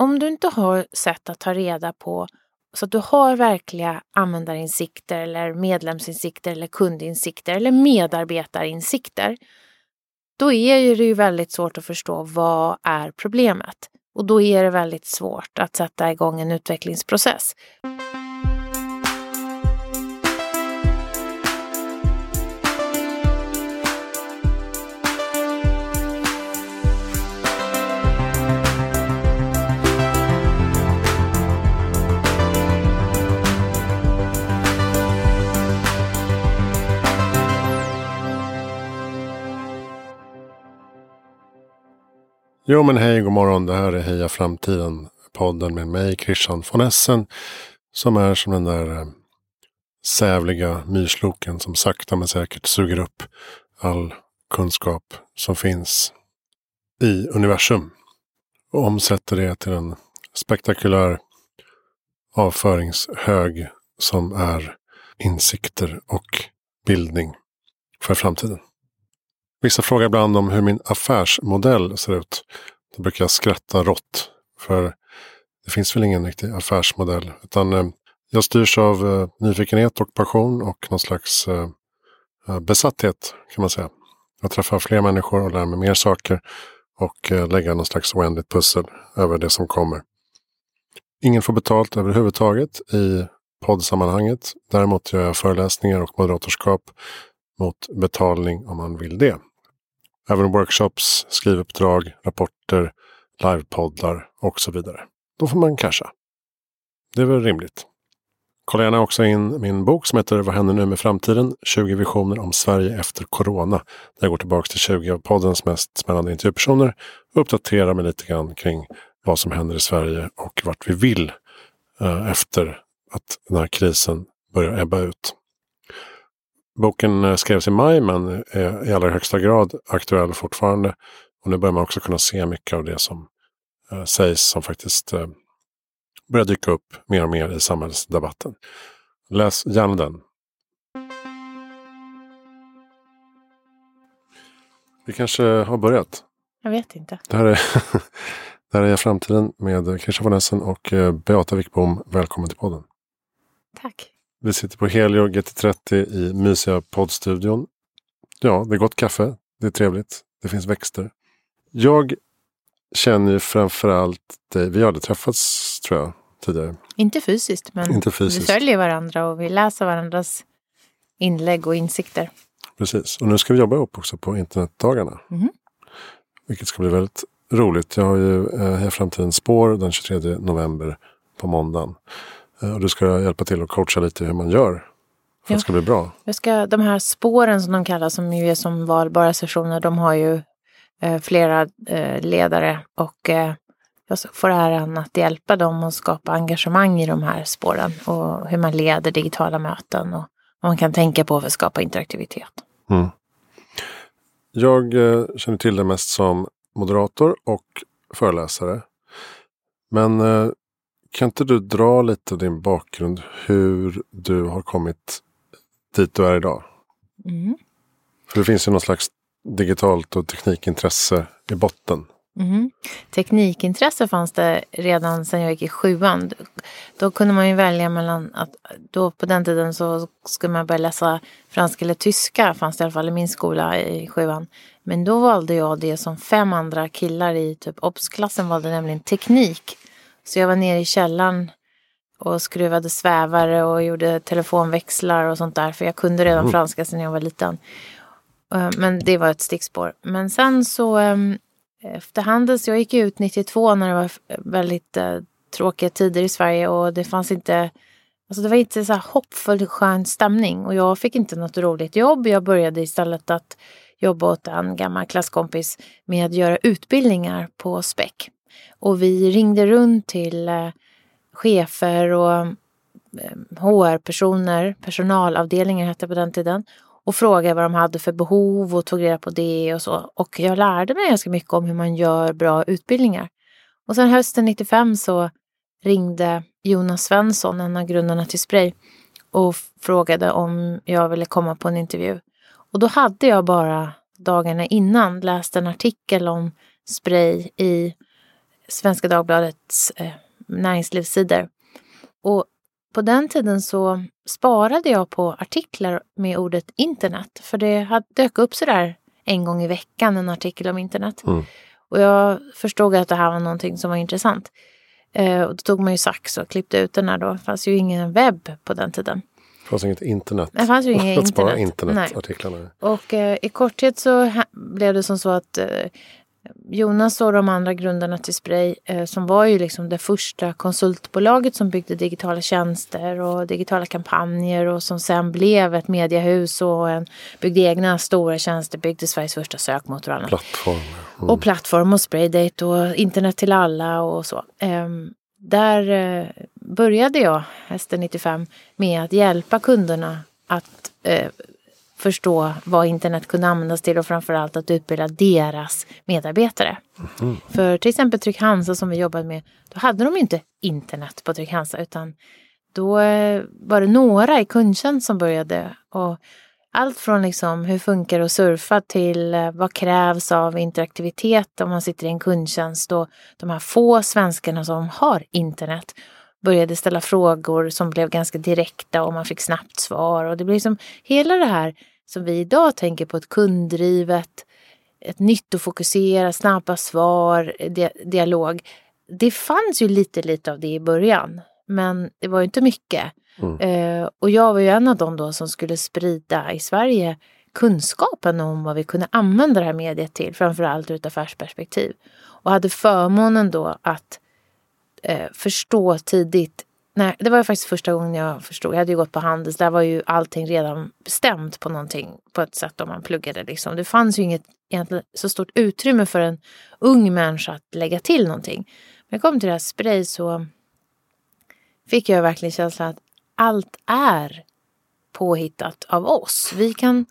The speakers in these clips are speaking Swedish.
om du inte har sätt att ta reda på så att du har verkliga användarinsikter eller medlemsinsikter eller kundinsikter eller medarbetarinsikter. Då är det ju väldigt svårt att förstå vad är problemet. Och då är det väldigt svårt att sätta igång en utvecklingsprocess. Jo men hej, god morgon. Det här är Heja Framtiden. Podden med mig, Christian von Essen. Som är som den där eh, sävliga myrsloken som sakta men säkert suger upp all kunskap som finns i universum. Och omsätter det till en spektakulär avföringshög som är insikter och bildning för framtiden. Vissa frågar ibland om hur min affärsmodell ser ut. Då brukar jag skratta rått. För det finns väl ingen riktig affärsmodell. Utan eh, jag styrs av eh, nyfikenhet och passion och någon slags eh, besatthet kan man säga. Jag träffar fler människor och lär mig mer saker. Och lägga någon slags oändligt pussel över det som kommer. Ingen får betalt överhuvudtaget i poddsammanhanget. Däremot gör jag föreläsningar och moderatorskap mot betalning om man vill det. Även workshops, skrivuppdrag, rapporter, livepoddar och så vidare. Då får man casha. Det är väl rimligt. Kolla gärna också in min bok som heter Vad händer nu med framtiden? 20 visioner om Sverige efter corona. Där jag går tillbaka till 20 av poddens mest spännande intervjupersoner och uppdaterar mig lite grann kring vad som händer i Sverige och vart vi vill eh, efter att den här krisen börjar ebba ut. Boken eh, skrevs i maj men är i allra högsta grad aktuell fortfarande. Och nu börjar man också kunna se mycket av det som eh, sägs som faktiskt eh, börjar dyka upp mer och mer i samhällsdebatten. Läs gärna den. Vi kanske har börjat? Jag vet inte. Det här är, det här är Framtiden med Christian von Essen och eh, Beata Wickbom. Välkommen till podden. Tack. Vi sitter på Helio GT30 i mysiga poddstudion. Ja, det är gott kaffe. Det är trevligt. Det finns växter. Jag känner ju framförallt dig. Vi hade träffats tror jag tidigare. Inte fysiskt, men Inte fysiskt. vi följer varandra och vi läser varandras inlägg och insikter. Precis. Och nu ska vi jobba ihop också på internetdagarna. Mhm. Vilket ska bli väldigt roligt. Jag har ju eh, Heja Framtiden spår den 23 november på måndagen. Eh, och du ska hjälpa till att coacha lite hur man gör. För att Ja. det ska bli bra. Jag ska, de här spåren som de kallas, som ju är som valbara sessioner, de har ju eh, flera eh, ledare och eh, jag får äran att hjälpa dem att skapa engagemang i de här spåren och hur man leder digitala möten och vad man kan tänka på för att skapa interaktivitet. Mm. Jag eh, känner till dig mest som moderator och föreläsare. Men eh, kan inte du dra lite din bakgrund hur du har kommit dit du är idag? Mm. För det finns ju någon slags digitalt och teknikintresse i botten. Mhm. Teknikintresse fanns det redan sedan jag gick i sjuan. Då kunde man ju välja mellan att då på den tiden så skulle man börja läsa franska eller tyska fanns det i alla fall i min skola i sjuan. Men då valde jag det som fem andra killar i typ obsklassen valde nämligen teknik. Så jag var nere i källaren och skruvade svävare och gjorde telefonväxlar och sånt där. För jag kunde redan Mm. franska sedan jag var liten. Eh, Men det var ett stickspår. Men sen så ehm, efterhand, så jag gick ut 92 när det var väldigt eh, tråkiga tider i Sverige och det fanns inte, alltså det var inte så här hoppfull skön stämning och jag fick inte något roligt jobb. Jag började istället att jobba åt en gammal klasskompis med att göra utbildningar på SPEC. Och vi ringde runt till eh, chefer och eh, HR-personer, personalavdelningar hette det på den tiden och frågade vad de hade för behov och tog reda på det och så. Och jag lärde mig ganska mycket om hur man gör bra utbildningar. Och sen hösten 95 så ringde Jonas Svensson, en av grundarna till Spray, och frågade om jag ville komma på en intervju. Och då hade jag bara dagarna innan läst en artikel om spray i Svenska Dagbladets eh, näringslivssidor. Och på den tiden så sparade jag på artiklar med ordet internet. För det dök upp sådär en gång i veckan en artikel om internet. Mm. Och jag förstod att det här var någonting som var intressant. Eh, och då tog man ju sax och klippte ut den här då. Det fanns ju ingen webb på den tiden. Det fanns inget internet. Det fanns ju inget internet. Att spara internetartiklarna. Och eh, i korthet så blev det som så att eh, Jonas och de andra grundarna till Spray eh, som var ju liksom det första konsultbolaget som byggde digitala tjänster och digitala kampanjer och som sen blev ett mediehus och en, byggde egna stora tjänster, byggde Sveriges första sökmotor och annat. Plattform. Mm. Och plattform och Spraydate och internet till alla och så. Eh, där eh, började jag hösten 95 med att hjälpa kunderna att eh, förstå vad internet kunde användas till och framförallt att utbilda deras medarbetare. Mm. För till exempel Tryck Hansa som vi jobbade med, då hade de inte internet på Tryck Hansa utan då eh, var det några i kundtjänst som började. Och allt från liksom hur funkar att surfa till eh, vad krävs av interaktivitet om man sitter i en kundtjänst och de här få svenskarna som har internet började ställa frågor som blev ganska direkta och man fick snabbt svar. Och det blev liksom hela det här som vi idag tänker på ett kunddrivet, ett nyttofokuserat, snabba svar, di dialog. Det fanns ju lite, lite av det i början, men det var ju inte mycket. Mm. Uh, och jag var ju en av dem då som skulle sprida i Sverige kunskapen om vad vi kunde använda det här mediet till, framförallt ur ett affärsperspektiv. Och hade förmånen då att uh, förstå tidigt Nej, det var faktiskt första gången jag förstod. Jag hade ju gått på Handels. Där var ju allting redan bestämt på någonting på ett sätt om man pluggade. Liksom. Det fanns ju inget egentligen så stort utrymme för en ung människa att lägga till någonting. Men jag kom till det här spray så fick jag verkligen känslan att allt är påhittat av oss. Vi kan,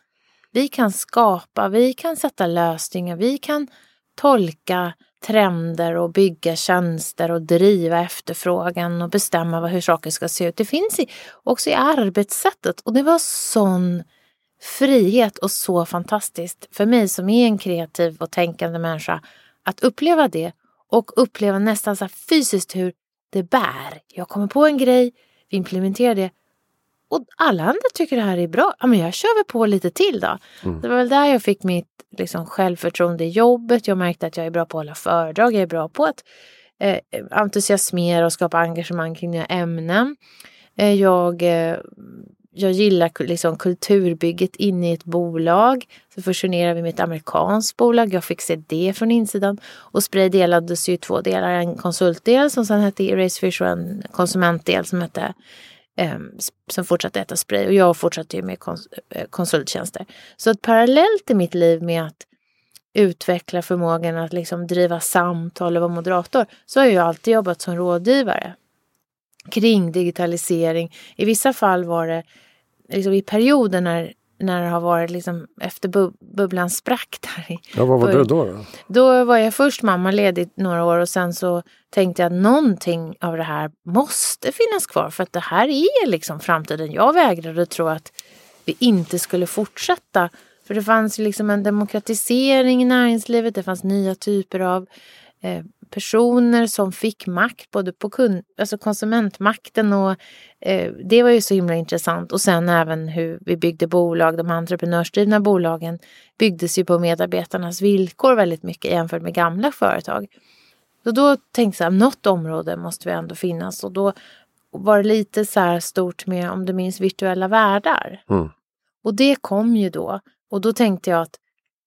vi kan skapa, vi kan sätta lösningar, vi kan tolka trender och bygga tjänster och driva efterfrågan och bestämma hur saker ska se ut. Det finns också i arbetssättet och det var sån frihet och så fantastiskt för mig som är en kreativ och tänkande människa att uppleva det och uppleva nästan så fysiskt hur det bär. Jag kommer på en grej, vi implementerar det och alla andra tycker det här är bra. Ja, men jag kör väl på lite till då. Mm. Det var väl där jag fick mitt liksom, självförtroende i jobbet. Jag märkte att jag är bra på att hålla föredrag. Jag är bra på att eh, entusiasmera och skapa engagemang kring nya ämnen. Eh, jag, eh, jag gillar liksom, kulturbygget inne i ett bolag. Så fusionerade vi med ett amerikanskt bolag. Jag fick se det från insidan. Och Spray delades ju i två delar. En konsultdel som sen hette Erasefish och en konsumentdel som hette Ehm, som fortsatte äta spray och jag fortsatte ju med kons eh, konsulttjänster. Så att parallellt i mitt liv med att utveckla förmågan att liksom driva samtal och vara moderator så har jag alltid jobbat som rådgivare kring digitalisering. I vissa fall var det liksom i perioder när när det har varit liksom efter bub bubblan sprack. Där ja, vad var det då, då? Då var jag först mammaledig några år och sen så tänkte jag att någonting av det här måste finnas kvar för att det här är liksom framtiden. Jag vägrade tro att vi inte skulle fortsätta. För det fanns liksom en demokratisering i näringslivet, det fanns nya typer av eh, personer som fick makt, både på kund, alltså konsumentmakten och eh, det var ju så himla intressant. Och sen även hur vi byggde bolag, de entreprenörsdrivna bolagen byggdes ju på medarbetarnas villkor väldigt mycket jämfört med gamla företag. Så då tänkte jag något område måste vi ändå finnas och då var det lite så här stort med, om du minns, virtuella världar. Mm. Och det kom ju då. Och då tänkte jag att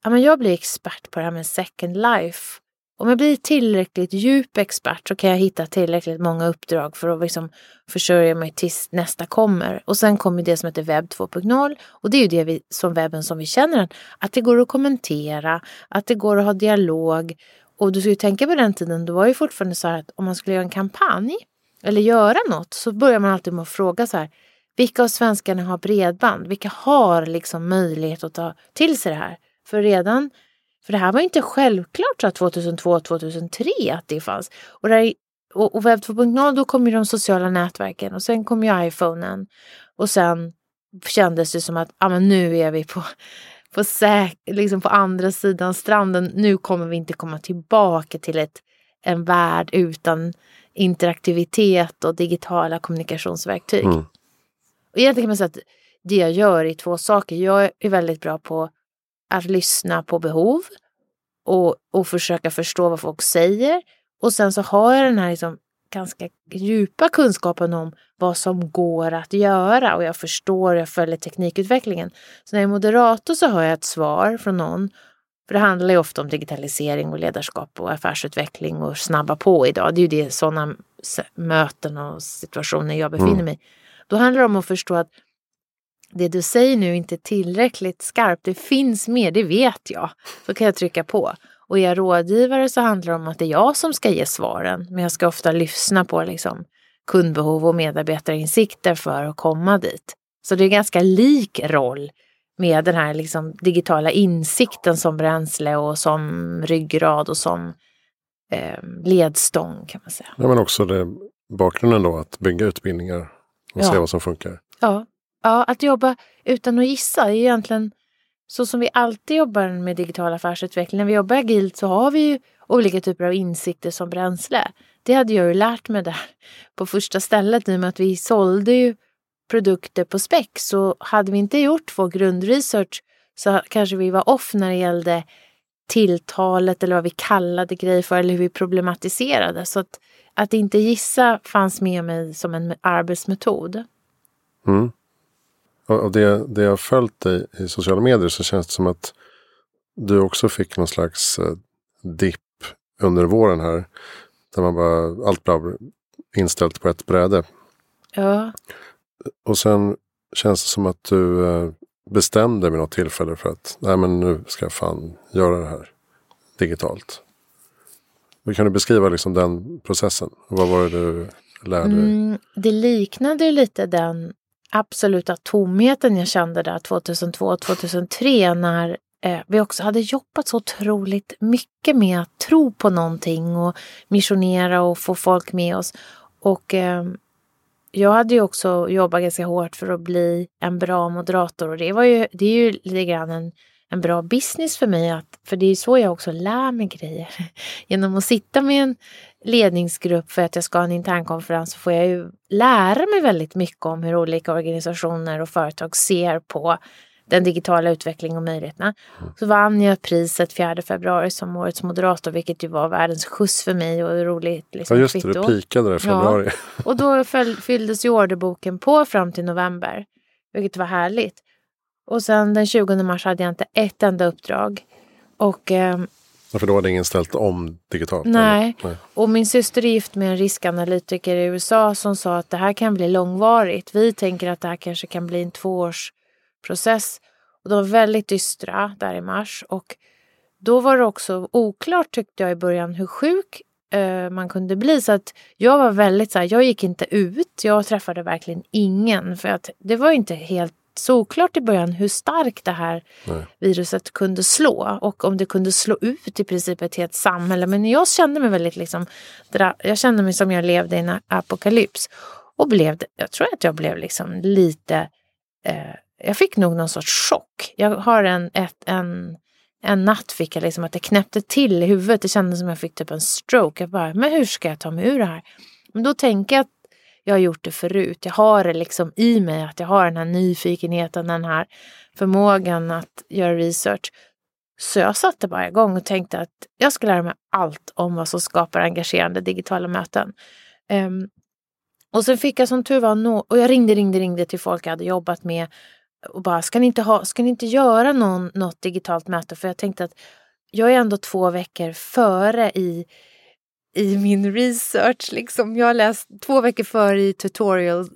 ja, men jag blir expert på det här med second life om jag blir tillräckligt djup expert så kan jag hitta tillräckligt många uppdrag för att liksom försörja mig tills nästa kommer. Och sen kommer det som heter webb 2.0 och det är ju det vi, som webben som vi känner den. Att det går att kommentera, att det går att ha dialog. Och du ska ju tänka på den tiden, då var ju fortfarande så här att om man skulle göra en kampanj eller göra något så börjar man alltid med att fråga så här. Vilka av svenskarna har bredband? Vilka har liksom möjlighet att ta till sig det här? För redan för det här var inte självklart 2002-2003 att det fanns. Och, där, och, och webb 2.0 då kom ju de sociala nätverken och sen kom ju iPhonen. Och sen kändes det som att ah, men nu är vi på, på, säk, liksom på andra sidan stranden. Nu kommer vi inte komma tillbaka till ett, en värld utan interaktivitet och digitala kommunikationsverktyg. Mm. Och egentligen kan man säga att det jag gör är två saker. Jag är väldigt bra på att lyssna på behov och, och försöka förstå vad folk säger. Och sen så har jag den här liksom ganska djupa kunskapen om vad som går att göra och jag förstår, jag följer teknikutvecklingen. Så när jag är moderator så har jag ett svar från någon. För det handlar ju ofta om digitalisering och ledarskap och affärsutveckling och snabba på idag. Det är ju det sådana möten och situationer jag befinner mm. mig Då handlar det om att förstå att det du säger nu inte är tillräckligt skarpt. Det finns mer, det vet jag. Så kan jag trycka på. Och är jag rådgivare så handlar det om att det är jag som ska ge svaren. Men jag ska ofta lyssna på liksom kundbehov och medarbetarinsikter för att komma dit. Så det är ganska lik roll med den här liksom digitala insikten som bränsle och som ryggrad och som eh, ledstång kan man säga. Ja, men också det, bakgrunden då att bygga utbildningar och ja. se vad som funkar. Ja ja, att jobba utan att gissa är egentligen så som vi alltid jobbar med digital affärsutveckling. När vi jobbar agilt så har vi ju olika typer av insikter som bränsle. Det hade jag ju lärt mig där på första stället i och med att vi sålde ju produkter på spec. Så hade vi inte gjort vår grundresearch så kanske vi var off när det gällde tilltalet eller vad vi kallade grejer för eller hur vi problematiserade. Så att, att inte gissa fanns med mig som en arbetsmetod. Mm. Av det, det jag har följt dig i sociala medier så känns det som att du också fick någon slags eh, dipp under våren här. Där man bara, allt blev inställt på ett bräde. Ja. Och sen känns det som att du eh, bestämde vid något tillfälle för att nej men nu ska jag fan göra det här digitalt. Hur kan du beskriva liksom den processen? Vad var det du lärde dig? Mm, det liknade lite den absoluta tomheten jag kände där 2002-2003 när eh, vi också hade jobbat så otroligt mycket med att tro på någonting och missionera och få folk med oss. Och eh, jag hade ju också jobbat ganska hårt för att bli en bra moderator och det, var ju, det är ju lite grann en, en bra business för mig. Att, för det är så jag också lär mig grejer. Genom att sitta med en ledningsgrupp för att jag ska ha en internkonferens så får jag ju lära mig väldigt mycket om hur olika organisationer och företag ser på den digitala utvecklingen och möjligheterna. Mm. Så vann jag priset 4 februari som årets moderator vilket ju var världens skjuts för mig och roligt. Liksom, ja just det, du pikade där i februari. Ja. Och då fylldes ju orderboken på fram till november. Vilket var härligt. Och sen den 20 mars hade jag inte ett enda uppdrag. Och eh, för då hade ingen ställt om digitalt? Nej. Nej. och min syster är gift med en riskanalytiker i USA som sa att det här kan bli långvarigt. Vi tänker att det här kanske kan bli en tvåårsprocess. Och de var väldigt dystra där i mars. Och då var det också oklart tyckte jag i början hur sjuk eh, man kunde bli. Så att jag var väldigt så här, jag gick inte ut. Jag träffade verkligen ingen. För att det var inte helt såklart i början hur starkt det här Nej. viruset kunde slå och om det kunde slå ut i princip ett helt samhälle. Men jag kände mig väldigt liksom, jag kände mig som jag levde i en apokalyps. Och blev, jag tror att jag blev liksom lite, eh, jag fick nog någon sorts chock. Jag har en, ett, en, en natt fick jag liksom att det knäppte till i huvudet. Det kändes som jag fick typ en stroke. Jag bara, men hur ska jag ta mig ur det här? Men då tänker jag att jag har gjort det förut. Jag har det liksom i mig att jag har den här nyfikenheten, den här förmågan att göra research. Så jag satte bara igång och tänkte att jag ska lära mig allt om vad som skapar engagerande digitala möten. Um, och sen fick jag som tur var, no och jag ringde, ringde, ringde till folk jag hade jobbat med och bara, ska ni inte, ha, ska ni inte göra någon, något digitalt möte? För jag tänkte att jag är ändå två veckor före i i min research. Liksom. Jag har läst två veckor före i tutorial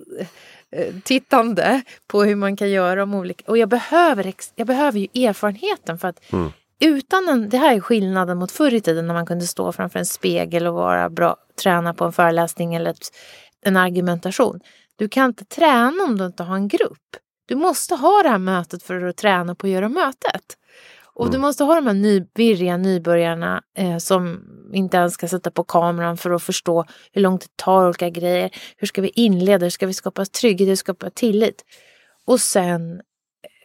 eh, tittande på hur man kan göra om olika... Och jag behöver, jag behöver ju erfarenheten för att mm. utan en... Det här är skillnaden mot förr i tiden när man kunde stå framför en spegel och vara bra, träna på en föreläsning eller ett, en argumentation. Du kan inte träna om du inte har en grupp. Du måste ha det här mötet för att träna på att göra mötet. Och mm. du måste ha de här ny, virriga nybörjarna eh, som inte ens ska sätta på kameran för att förstå hur långt det tar olika grejer. Hur ska vi inleda? Hur ska vi skapa trygghet? Hur ska vi skapa tillit? Och sen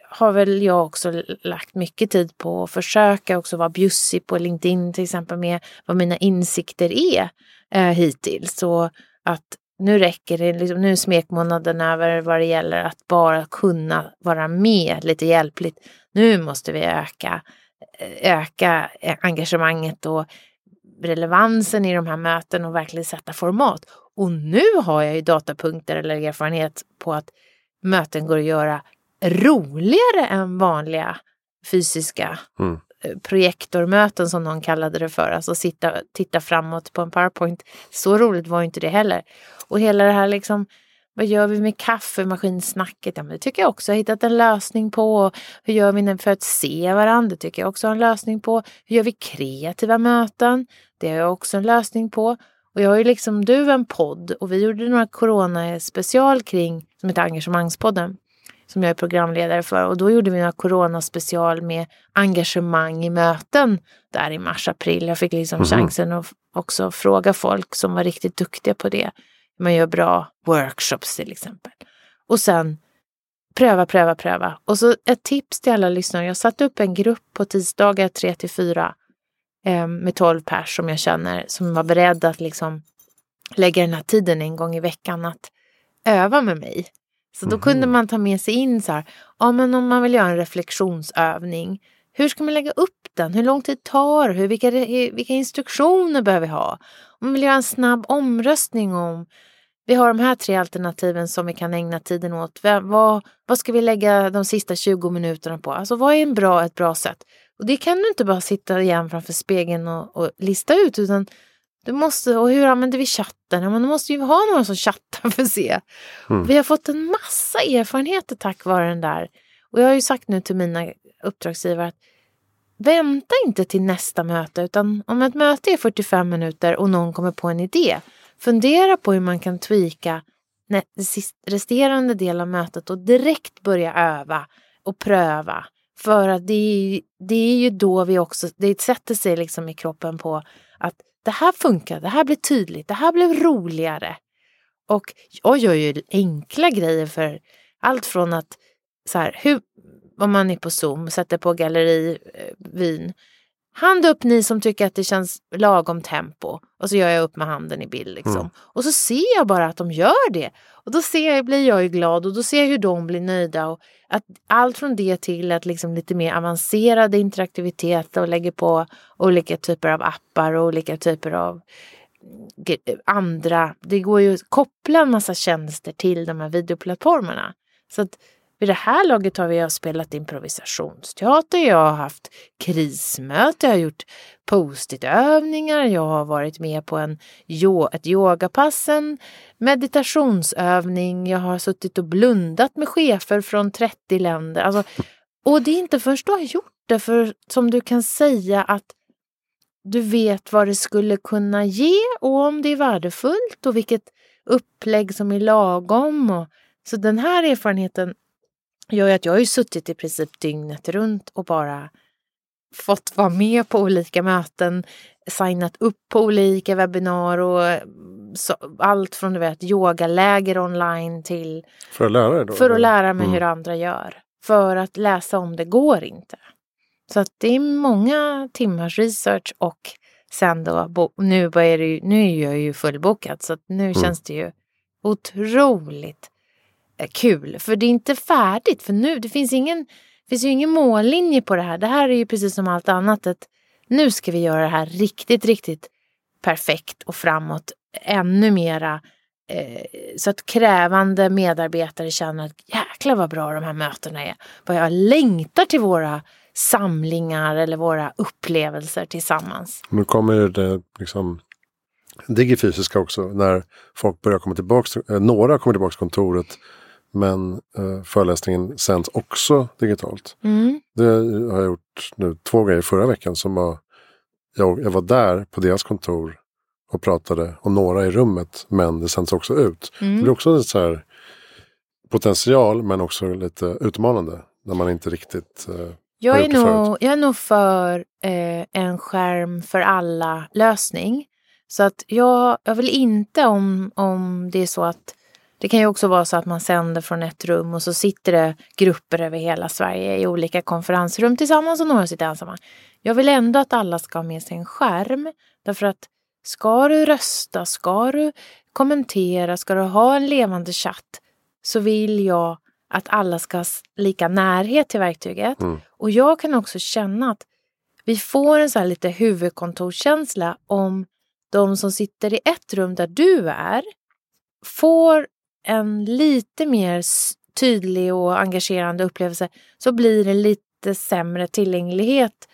har väl jag också lagt mycket tid på att försöka också vara bjussig på LinkedIn till exempel med vad mina insikter är eh, hittills. Så att nu räcker det, liksom, nu är smekmånaden över vad det gäller att bara kunna vara med lite hjälpligt. Nu måste vi öka, eh, öka engagemanget och relevansen i de här mötena och verkligen sätta format. Och nu har jag ju datapunkter eller erfarenhet på att möten går att göra roligare än vanliga fysiska mm. Eh, projektormöten som någon kallade det för. Alltså sitta, titta framåt på en powerpoint. Så roligt var inte det heller. Och hela det här liksom, vad gör vi med kaffemaskinsnacket? Ja, men det tycker jag också jag har hittat en lösning på. Hur gör vi för att se varandra? Det tycker jag också har en lösning på. Hur gör vi kreativa möten? Det har jag också en lösning på. Och jag har ju liksom du en podd och vi gjorde några corona special kring som heter Engagemangspodden som jag är programledare för. Och då gjorde vi några coronaspecial med engagemang i möten där i mars-april. Jag fick liksom mm chansen att också fråga folk som var riktigt duktiga på det. Man gör bra workshops till exempel. Och sen pröva, pröva, pröva. Och så ett tips till alla lyssnare. Jag satte upp en grupp på tisdagar 3 till 4 eh, med 12 pers som jag känner som var beredda att liksom lägga den här tiden en gång i veckan att öva med mig. Så då kunde mhm. man ta med sig in så här, ja men om man vill göra en reflektionsövning, hur ska man lägga upp den? Hur lång tid tar det? Vilka, vilka instruktioner behöver vi ha? Om man vill göra en snabb omröstning om vi har de här tre alternativen som vi kan ägna tiden åt. Vad, vad ska vi lägga de sista 20 minuterna på? Alltså vad är en bra, ett bra sätt? Och det kan du inte bara sitta igen framför spegeln och, och lista ut utan du måste, och hur använder vi chatten? Ja, men du måste ju ha någon som chattar för att se. Mm. Vi har fått en massa erfarenheter tack vare den där. Och jag har ju sagt nu till mina uppdragsgivare att vänta inte till nästa möte utan om ett möte är 45 minuter och någon kommer på en idé, fundera på hur man kan tweaka resterande del av mötet och direkt börja öva och pröva. För att det är, det är ju då vi också, det sätter sig liksom i kroppen på att det här funkar, det här blir tydligt, det här blev roligare. Och jag gör ju enkla grejer för allt från att så här, hur, om man är på Zoom, sätter på gallerivyn. Eh, Hand upp ni som tycker att det känns lagom tempo. Och så gör jag upp med handen i bild. Liksom. Mm. Och så ser jag bara att de gör det. Och då ser, blir jag ju glad och då ser jag hur de blir nöjda. Och att allt från det till att liksom lite mer avancerad interaktivitet och lägger på olika typer av appar och olika typer av andra. Det går ju att koppla en massa tjänster till de här videoplattformarna. Så att vid det här laget har vi spelat improvisationsteater, jag har haft krismöte, jag har gjort post-it-övningar, jag har varit med på en, ett yogapass, en meditationsövning, jag har suttit och blundat med chefer från 30 länder. Alltså, och det är inte förrän du har gjort det för, som du kan säga att du vet vad det skulle kunna ge och om det är värdefullt och vilket upplägg som är lagom. Och, så den här erfarenheten gör ju att jag har ju suttit i princip dygnet runt och bara fått vara med på olika möten, signat upp på olika webbinar och så, allt från du vet, yogaläger online till... För att lära dig då? För att lära mig mm. hur andra gör. För att läsa om det går inte. Så att det är många timmars research och sen då, nu, är det ju, nu är jag ju fullbokad så att nu mm. känns det ju otroligt Eh, kul. För det är inte färdigt. För nu, det finns ingen, finns ju ingen mållinje på det här. Det här är ju precis som allt annat. Att nu ska vi göra det här riktigt, riktigt perfekt och framåt. Ännu mera. Eh, så att krävande medarbetare känner att jäklar vad bra de här mötena är. Vad jag längtar till våra samlingar eller våra upplevelser tillsammans. Nu kommer det liksom digifysiska också när folk börjar komma tillbaka, eh, några kommer tillbaka till kontoret men eh, föreläsningen sänds också digitalt. Mm. Det har jag gjort nu två gånger förra veckan. som var, jag, jag var där på deras kontor och pratade och några i rummet. Men det sänds också ut. Mm. Det blir också en så här potential men också lite utmanande. När man inte riktigt eh, jag, är nog, jag är nog för eh, en skärm för alla lösning. Så att jag, jag vill inte om, om det är så att Det kan ju också vara så att man sänder från ett rum och så sitter det grupper över hela Sverige i olika konferensrum tillsammans och några sitter ensamma. Jag vill ändå att alla ska ha med sig en skärm. Därför att ska du rösta, ska du kommentera, ska du ha en levande chatt så vill jag att alla ska ha lika närhet till verktyget. Mm. Och jag kan också känna att vi får en så här lite huvudkontorskänsla om de som sitter i ett rum där du är får en lite mer tydlig och engagerande upplevelse så blir det lite sämre tillgänglighet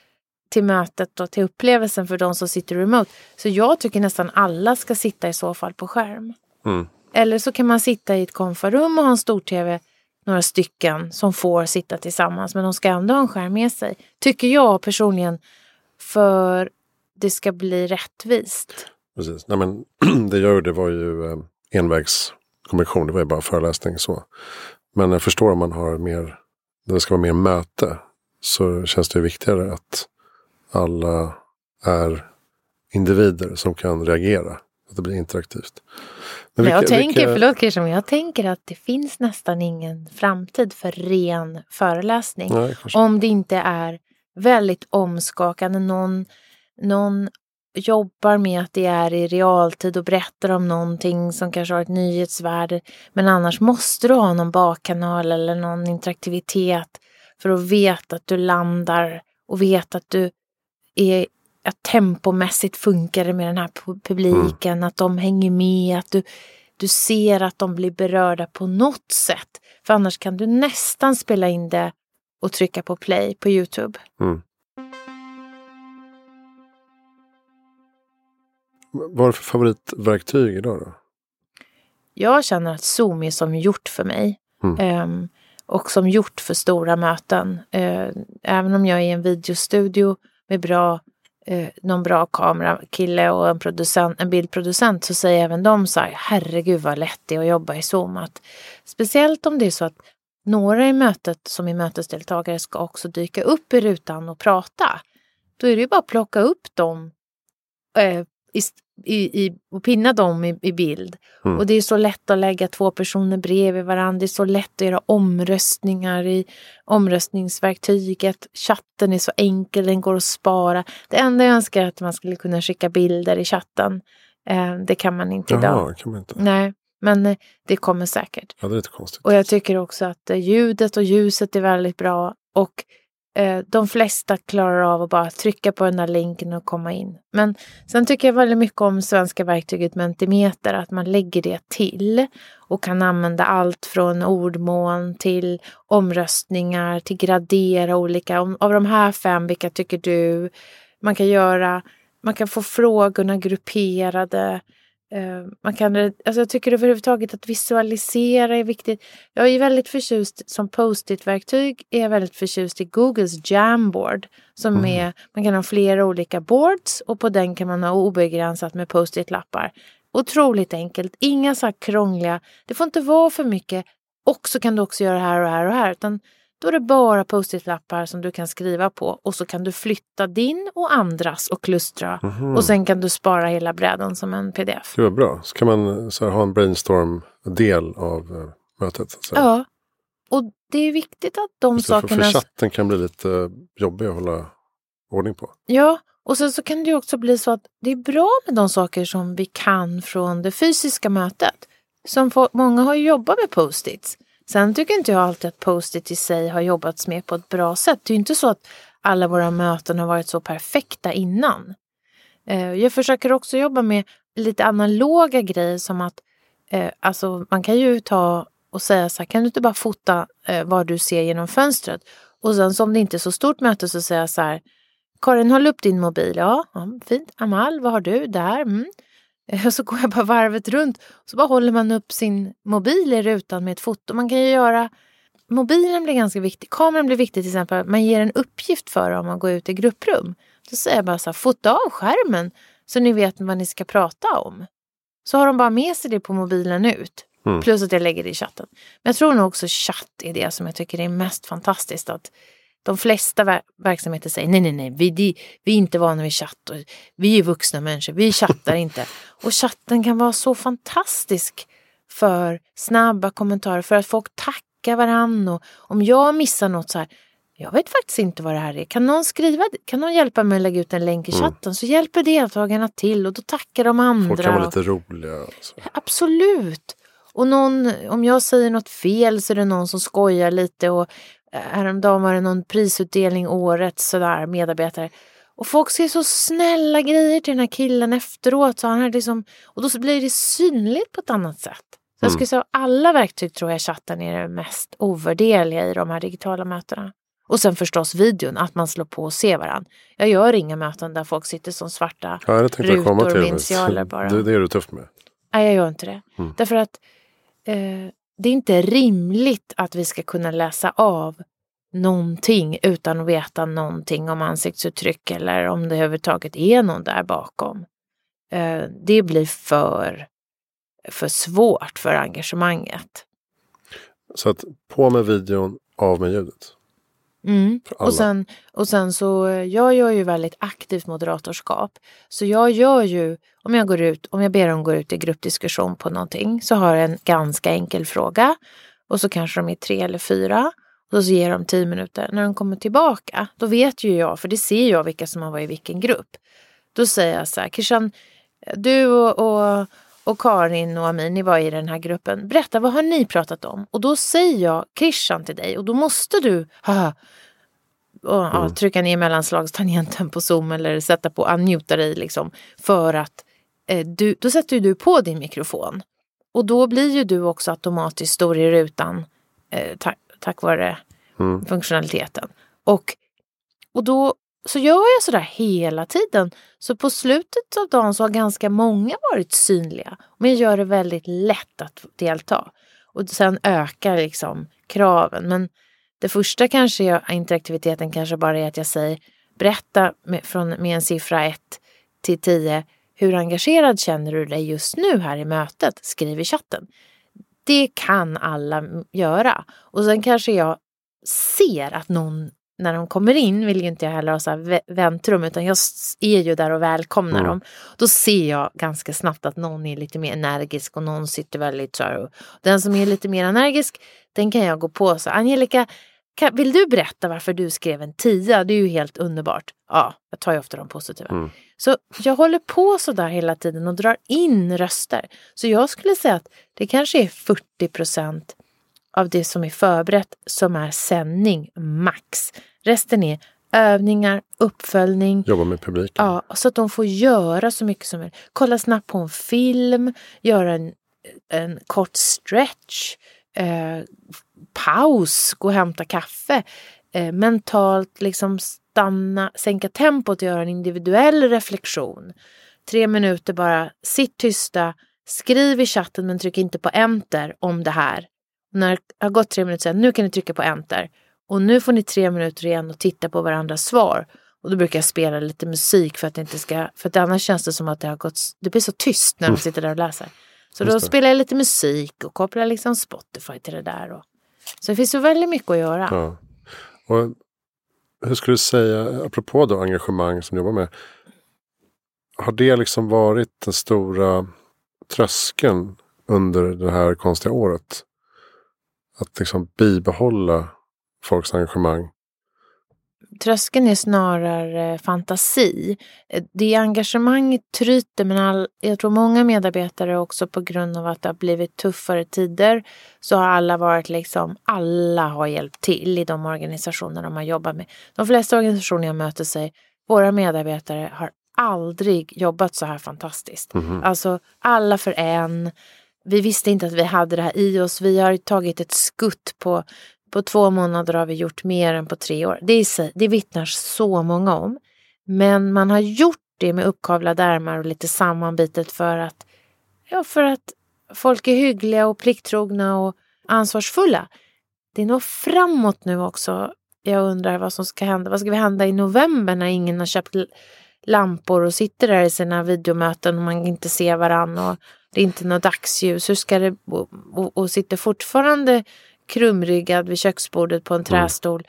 till mötet och till upplevelsen för de som sitter remote. Så jag tycker nästan alla ska sitta i så fall på skärm. Mm. Eller så kan man sitta i ett konfarum och ha en stor-tv, några stycken som får sitta tillsammans men de ska ändå ha en skärm med sig. Tycker jag personligen för det ska bli rättvist. Precis. Nej, men det jag gjorde var ju eh, envägskommunikation, det var ju bara föreläsning så. Men jag förstår om man har mer, när det ska vara mer möte så känns det viktigare att alla är individer som kan reagera. Att det blir interaktivt. Men vilka, jag tänker, vilka... förlåt Kirsten, men jag tänker att det finns nästan ingen framtid för ren föreläsning. Nej, om det inte är väldigt omskakande. Någon, någon jobbar med att det är i realtid och berättar om någonting som kanske har ett nyhetsvärde. Men annars måste du ha någon bakkanal eller någon interaktivitet för att veta att du landar och veta att du är att tempomässigt funkar det med den här publiken, mm. att de hänger med, att du, du ser att de blir berörda på något sätt. För annars kan du nästan spela in det och trycka på play på Youtube. Mm. Vad är för favoritverktyg idag då? Jag känner att Zoom är som gjort för mig. Mm. Um, och som gjort för stora möten. Uh, även om jag är i en videostudio med bra, uh, någon bra kamerakille och en, producent, en bildproducent så säger även de så här, herregud vad lätt det är att jobba i Zoom. Att, speciellt om det är så att några i mötet som är mötesdeltagare ska också dyka upp i rutan och prata. Då är det ju bara att plocka upp dem eh, i, i, och pinna dem i, i bild. Mm. Och det är så lätt att lägga två personer bredvid varandra. Det är så lätt att göra omröstningar i omröstningsverktyget. Chatten är så enkel, den går att spara. Det enda jag önskar är att man skulle kunna skicka bilder i chatten. Eh, det kan man inte Jaha, idag. Kan man inte. Nej. Men eh, det kommer säkert. Ja, det är lite konstigt. Och jag tycker också att eh, ljudet och ljuset är väldigt bra. Och Eh, de flesta klarar av att bara trycka på den där länken och komma in. Men sen tycker jag väldigt mycket om svenska verktyget Mentimeter, att man lägger det till och kan använda allt från ordmån till omröstningar, till gradera olika. Av de här fem, vilka tycker du? Man kan göra, man kan få frågorna grupperade. Uh, man kan, alltså jag tycker överhuvudtaget att visualisera är viktigt. Jag är väldigt förtjust som post-it-verktyg. är jag väldigt förtjust i Googles Jamboard. Som mm. är, man kan ha flera olika boards och på den kan man ha obegränsat med post-it-lappar. Otroligt enkelt, inga så här krångliga. Det får inte vara för mycket. Och så kan du också göra här och här och här. Utan då är det bara post-it-lappar som du kan skriva på och så kan du flytta din och andras och klustra. Mm. Och sen kan du spara hela brädan som en pdf. Det var bra. Så kan man så här, ha en brainstorm-del av uh, mötet. Ja. Och det är viktigt att de Just sakerna... För, chatten kan bli lite jobbig att hålla ordning på. Ja, och sen så kan det också bli så att det är bra med de saker som vi kan från det fysiska mötet. Som folk, många har jobbat med post-its. Sen tycker inte jag alltid att post-it i sig har jobbats med på ett bra sätt. Det är ju inte så att alla våra möten har varit så perfekta innan. Eh, jag försöker också jobba med lite analoga grejer som att eh, alltså man kan ju ta och säga så här, kan du inte bara fota eh, vad du ser genom fönstret? Och sen så om det inte är så stort möte så säger jag så här, Karin håll upp din mobil, ja, ja fint, Amal vad har du där? Mm. Och så går jag bara varvet runt. Så bara håller man upp sin mobil i rutan med ett foto. Man kan ju göra... Mobilen blir ganska viktig. Kameran blir viktig till exempel. Man ger en uppgift för om man går ut i grupprum. Då säger jag bara så här, fota av skärmen så ni vet vad ni ska prata om. Så har de bara med sig det på mobilen ut. Mm. Plus att jag lägger det i chatten. Men jag tror nog också chatt är det som jag tycker är mest fantastiskt. Att de flesta ver verksamheter säger nej, nej, nej, vi, vi, vi är inte vana vid chatt. Och vi är vuxna människor, vi chattar inte. Och chatten kan vara så fantastisk för snabba kommentarer, för att folk tackar varandra. Och om jag missar något så här, jag vet faktiskt inte vad det här är. Kan någon skriva Kan någon hjälpa mig att lägga ut en länk i mm. chatten så hjälper deltagarna till och då tackar de andra. Folk kan vara lite roliga. Alltså. Absolut. Och någon, om jag säger något fel så är det någon som skojar lite och häromdagen var det någon prisutdelning årets sådär medarbetare. Och folk ser så snälla grejer till den här killen efteråt. Så han hade liksom, och då blir det synligt på ett annat sätt. Så jag skulle mm. säga alla verktyg tror jag chatten är det mest ovärderliga i de här digitala mötena. Och sen förstås videon, att man slår på och ser varandra. Jag gör inga möten där folk sitter som svarta ja, rutor med initialer bara. Det, det är du tuff med. Nej, jag gör inte det. Mm. Därför att eh, det är inte rimligt att vi ska kunna läsa av någonting utan att veta någonting om ansiktsuttryck eller om det överhuvudtaget är någon där bakom. Eh, det blir för, för svårt för engagemanget. Så att på med videon, av med ljudet? Mm. Och, sen, och sen så, jag gör ju väldigt aktivt moderatorskap. Så jag gör ju, om jag går ut, om jag ber dem gå ut i gruppdiskussion på någonting så har jag en ganska enkel fråga. Och så kanske de är tre eller fyra. Och så ger de tio minuter. När de kommer tillbaka, då vet ju jag, för det ser jag vilka som har varit i vilken grupp. Då säger jag så här, Christian, du och, och, och Karin och Amin, ni var i den här gruppen. Berätta, vad har ni pratat om? Och då säger jag Christian till dig och då måste du haha, och, ja, mm. trycka ner mellanslagstangenten på Zoom eller sätta på unmuta dig liksom. För att eh, du, då sätter du på din mikrofon. Och då blir ju du också automatiskt stor i rutan eh, tack, tack vare mm. funktionaliteten. Och, och då så gör jag sådär hela tiden. Så på slutet av dagen så har ganska många varit synliga. Men jag gör det väldigt lätt att delta. Och sen ökar liksom kraven. Men det första kanske jag, interaktiviteten kanske bara är att jag säger berätta med, från, med en siffra 1 till 10. Hur engagerad känner du dig just nu här i mötet? Skriv i chatten. Det kan alla göra. Och sen kanske jag ser att någon när de kommer in vill ju inte jag heller ha så väntrum utan jag är ju där och välkomnar mm. dem. Då ser jag ganska snabbt att någon är lite mer energisk och någon sitter väldigt så här. Den som är lite mer energisk den kan jag gå på så Angelica kan, vill du berätta varför du skrev en tia? Det är ju helt underbart. Ja, jag tar ju ofta de positiva. Mm. Så jag håller på så där hela tiden och drar in röster. Så jag skulle säga att det kanske är 40 procent av det som är förberett som är sändning max. Resten är övningar, uppföljning. Jobba med publiken. Ja, så att de får göra så mycket som möjligt. Kolla snabbt på en film, göra en, en kort stretch, eh, paus, gå och hämta kaffe. Eh, mentalt liksom stanna, sänka tempot och göra en individuell reflektion. Tre minuter bara, sitt tysta, skriv i chatten men tryck inte på enter om det här. När det har gått tre minuter sen, nu kan ni trycka på enter. Och nu får ni tre minuter igen och titta på varandras svar. Och då brukar jag spela lite musik för att det inte ska, för att annars känns det som att det har gått, det blir så tyst när man mm. sitter där och läser. Så då spelar jag lite musik och kopplar liksom Spotify till det där. Och, så det finns så väldigt mycket att göra. Ja. Och hur skulle du säga, apropå då engagemang som du jobbar med. Har det liksom varit den stora tröskeln under det här konstiga året? Att liksom bibehålla folks engagemang tröskeln är snarare fantasi. Det engagemanget tryter men all, jag tror många medarbetare också på grund av att det har blivit tuffare tider så har alla varit liksom, alla har hjälpt till i de organisationer de har jobbat med. De flesta organisationer jag möter säger, våra medarbetare har aldrig jobbat så här fantastiskt. Mm. Alltså alla för en. Vi visste inte att vi hade det här i oss. Vi har tagit ett skutt på på två månader har vi gjort mer än på tre år. Det, är, det vittnar så många om. Men man har gjort det med uppkavlade ärmar och lite sammanbitet för att, ja, för att folk är hyggliga och plikttrogna och ansvarsfulla. Det är nog framåt nu också. Jag undrar vad som ska hända. Vad ska hända i november när ingen har köpt lampor och sitter där i sina videomöten och man inte ser varandra och det är inte något dagsljus. Hur ska det... Och, och, och sitter fortfarande krumryggad vid köksbordet på en mm. trästol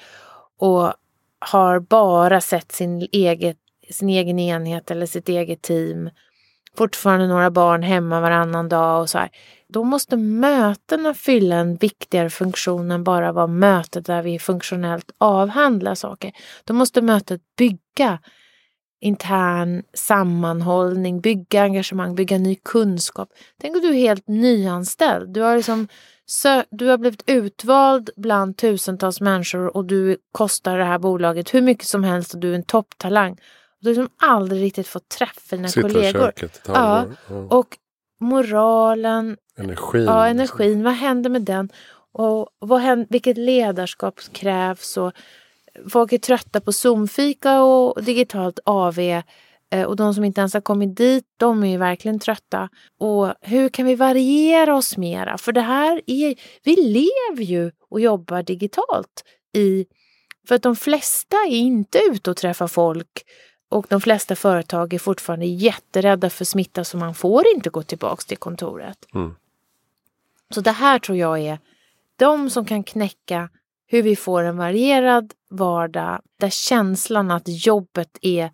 och har bara sett sin, eget, sin egen enhet eller sitt eget team fortfarande några barn hemma varannan dag och så här. Då måste mötena fylla en viktigare funktion än bara vara mötet där vi funktionellt avhandlar saker. Då måste mötet bygga intern sammanhållning, bygga engagemang, bygga ny kunskap. Tänk att du är helt nyanställd. Du har, liksom du har blivit utvald bland tusentals människor och du kostar det här bolaget hur mycket som helst och du är en topptalang. Du har liksom aldrig riktigt fått träffa dina Sitter kollegor. Köket, ja, ja. Och moralen, energin. Ja, energin. Vad händer med den? Och vad händer, vilket ledarskap krävs? Och folk är trötta på Zoomfika och digitalt AV. Eh, och de som inte ens har kommit dit, de är ju verkligen trötta. Och hur kan vi variera oss mera? För det här är, vi lever ju och jobbar digitalt i för att de flesta är inte ute och träffar folk och de flesta företag är fortfarande jätterädda för smitta så man får inte gå tillbaks till kontoret. Mm. Så det här tror jag är de som kan knäcka hur vi får en varierad vardag där känslan att jobbet är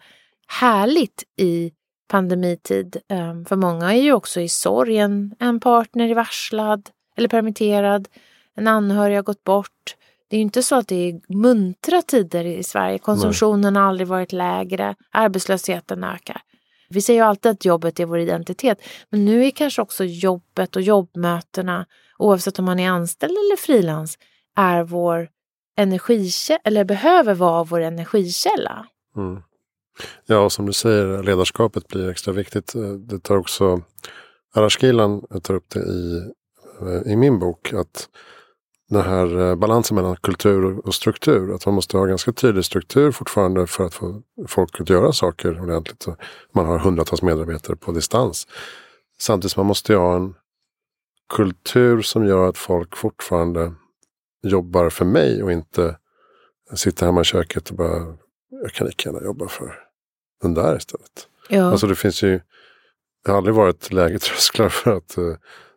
härligt i pandemitid. Ehm, för många är ju också i sorgen. En partner är varslad eller permitterad. En anhörig har gått bort. Det är ju inte så att det är muntra tider i Sverige. Konsumtionen Nej. har aldrig varit lägre. Arbetslösheten ökar. Vi säger ju alltid att jobbet är vår identitet. Men nu är kanske också jobbet och jobbmötena, oavsett om man är anställd eller frilans, är vår energikälla, eller behöver vara vår energikälla. Mm. Ja, och som du säger, ledarskapet blir extra viktigt. Eh, det tar också, Arash tar upp det i, eh, i min bok, att den här eh, balansen mellan kultur och struktur. Att man måste ha ganska tydlig struktur fortfarande för att få folk att göra saker ordentligt. Man har hundratals medarbetare på distans. Samtidigt som man måste ha en kultur som gör att folk fortfarande jobbar för mig och inte sitter hemma i köket och bara, jag kan lika gärna jobba för den där istället. Ja. Alltså det finns ju, det har aldrig varit läge trösklar för att uh,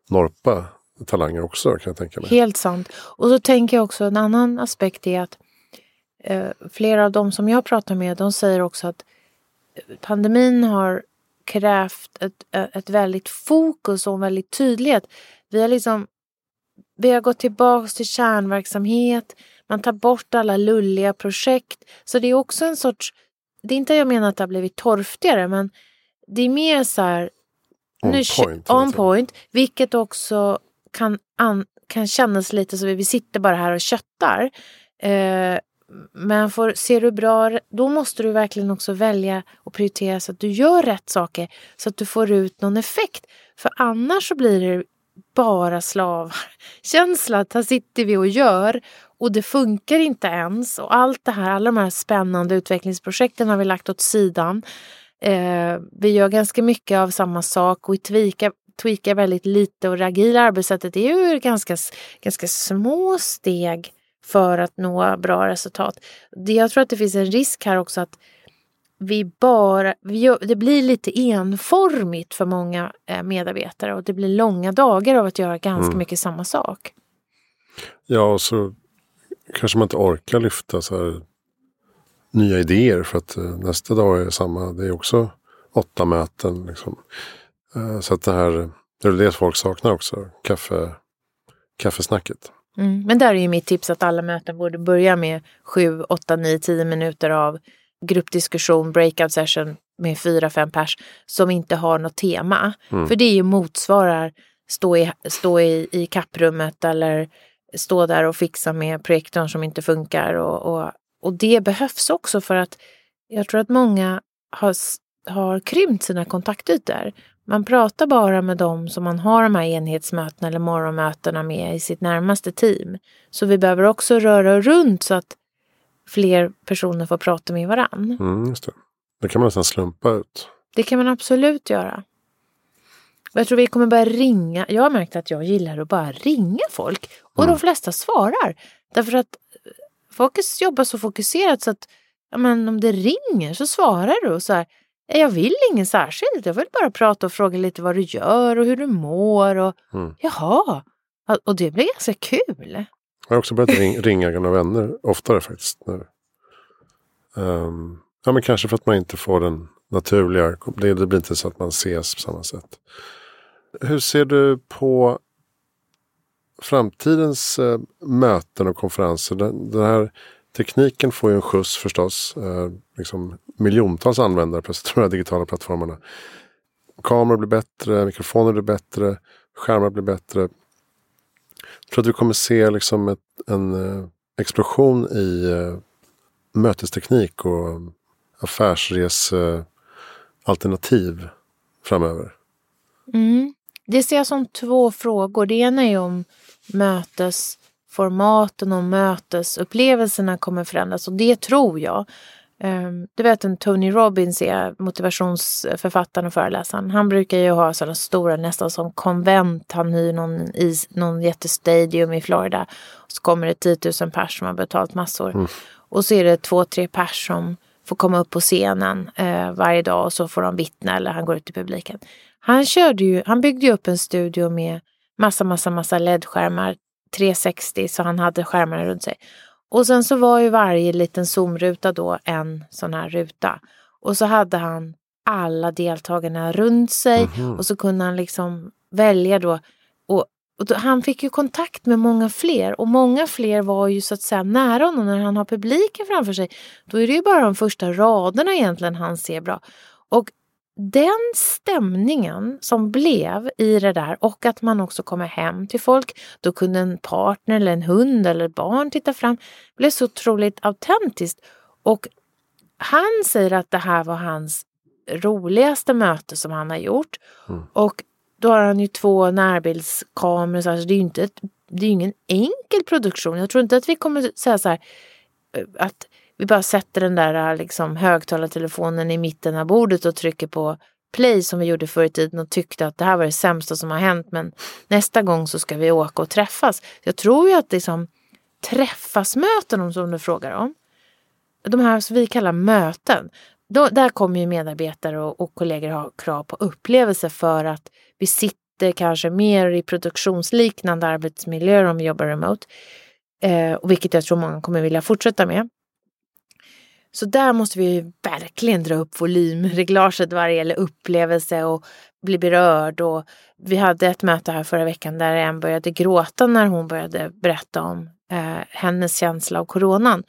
norpa talanger också kan jag tänka mig. Helt sant. Och så tänker jag också en annan aspekt är att eh, flera av dem som jag pratar med de säger också att pandemin har krävt ett, ett väldigt fokus och en väldigt tydlighet. Vi har liksom vi har gått tillbaks till kärnverksamhet. Man tar bort alla lulliga projekt. Så det är också en sorts, det är inte jag menar att det har blivit torftigare men det är mer så här on nu, point. On point, vilket också kan, an, kan kännas lite som att vi sitter bara här och köttar. Eh, men får, ser du bra, då måste du verkligen också välja och prioritera så att du gör rätt saker så att du får ut någon effekt. För annars så blir det bara slavkänsla. Här sitter vi och gör och det funkar inte ens. Och allt det här, alla de här spännande utvecklingsprojekten har vi lagt åt sidan. Eh, vi gör ganska mycket av samma sak och vi tweakar, tweakar väldigt lite och det agila arbetssättet är ju ganska, ganska små steg för att nå bra resultat. Jag tror att det finns en risk här också att vi bara, vi det blir lite enformigt för många eh, medarbetare och det blir långa dagar av att göra ganska mm. mycket samma sak. Ja, och så kanske man inte orkar lyfta så här nya idéer för att eh, nästa dag är samma. Det är också åtta möten. Liksom. Eh, så att det här, det är det folk saknar också, kaffe, kaffesnacket. Mm, men där är ju mitt tips att alla möten borde börja med sju, åtta, nio, tio minuter av gruppdiskussion, breakout session med fyra, fem pers som inte har något tema. Mm. För det är ju motsvarar stå i, stå i, i kapprummet eller stå där och fixa med projektorn som inte funkar. Och, och, och det behövs också för att jag tror att många har, har krympt sina kontaktytor. Man pratar bara med dem som man har de här enhetsmötena eller morgonmötena med i sitt närmaste team. Så vi behöver också röra runt så att fler personer får prata med varann. Mm, just det. det kan man nästan slumpa ut. Det kan man absolut göra. Jag tror vi kommer börja ringa. Jag har märkt att jag gillar att bara ringa folk. Och mm. de flesta svarar. Därför att folk jobbar så fokuserat så att ja, men om det ringer så svarar du. Och så här, jag vill ingen särskilt. Jag vill bara prata och fråga lite vad du gör och hur du mår. Och, mm. Jaha, och det blir ganska kul. Jag har också börjat ring, ringa gamla vänner oftare faktiskt. Um, ja, men kanske för att man inte får den naturliga. Det, det blir inte så att man ses på samma sätt. Hur ser du på framtidens eh, möten och konferenser? Den, den, här tekniken får ju en skjuts förstås. Eh, liksom miljontals användare på de här digitala plattformarna. Kameror blir bättre, mikrofoner blir bättre, skärmar blir bättre. Jag tror att vi kommer se liksom ett, en eh, explosion i eh, mötesteknik och affärsresealternativ eh, framöver. Mm. Det ser jag som två frågor. Det ena är om mötesformaten och mötesupplevelserna kommer förändras och det tror jag. Ehm, du vet en Tony Robbins är motivationsförfattaren och föreläsaren. Han brukar ju ha sådana stora, nästan som konvent. Han hyr någon, i, någon jättestadium i Florida. Och så kommer det 10 000 pers som har betalt massor. Mm. Och så är det två, tre pers som får komma upp på scenen eh, varje dag och så får de vittna eller han går ut i publiken. Han, körde ju, han byggde ju upp en studio med massa, massa, massa LED-skärmar. 360 så han hade skärmarna runt sig. Och sen så var ju varje liten zoomruta då en sån här ruta. Och så hade han alla deltagarna runt sig mm -hmm. och så kunde han liksom välja då. Och, och då, han fick ju kontakt med många fler och många fler var ju så att säga nära honom när han har publiken framför sig. Då är det ju bara de första raderna egentligen han ser bra. Och den stämningen som blev i det där och att man också kommer hem till folk, då kunde en partner eller en hund eller barn titta fram, blev så otroligt autentiskt. Och han säger att det här var hans roligaste möte som han har gjort. Mm. Och då har han ju två närbildskameror, så det är ju inte ett, det är ingen enkel produktion. Jag tror inte att vi kommer säga så här eh, att vi bara sätter den där äh, liksom, högtalartelefonen i mitten av bordet och trycker på play som vi gjorde förr i tiden och tyckte att det här var det sämsta som har hänt men nästa gång så ska vi åka och träffas. Jag tror ju att liksom träffas-möten som du frågar om, de här som vi kallar möten, då, där kommer ju medarbetare och, och kollegor ha krav på upplevelse för att vi sitter kanske mer i produktionsliknande arbetsmiljöer om vi jobbar remote. Eh, och vilket jag tror många kommer vilja fortsätta med. Så där måste vi verkligen dra upp volymreglaget vad det gäller upplevelse och bli berörd. Och vi hade ett möte här förra veckan där en började gråta när hon började berätta om eh, hennes känsla av coronan.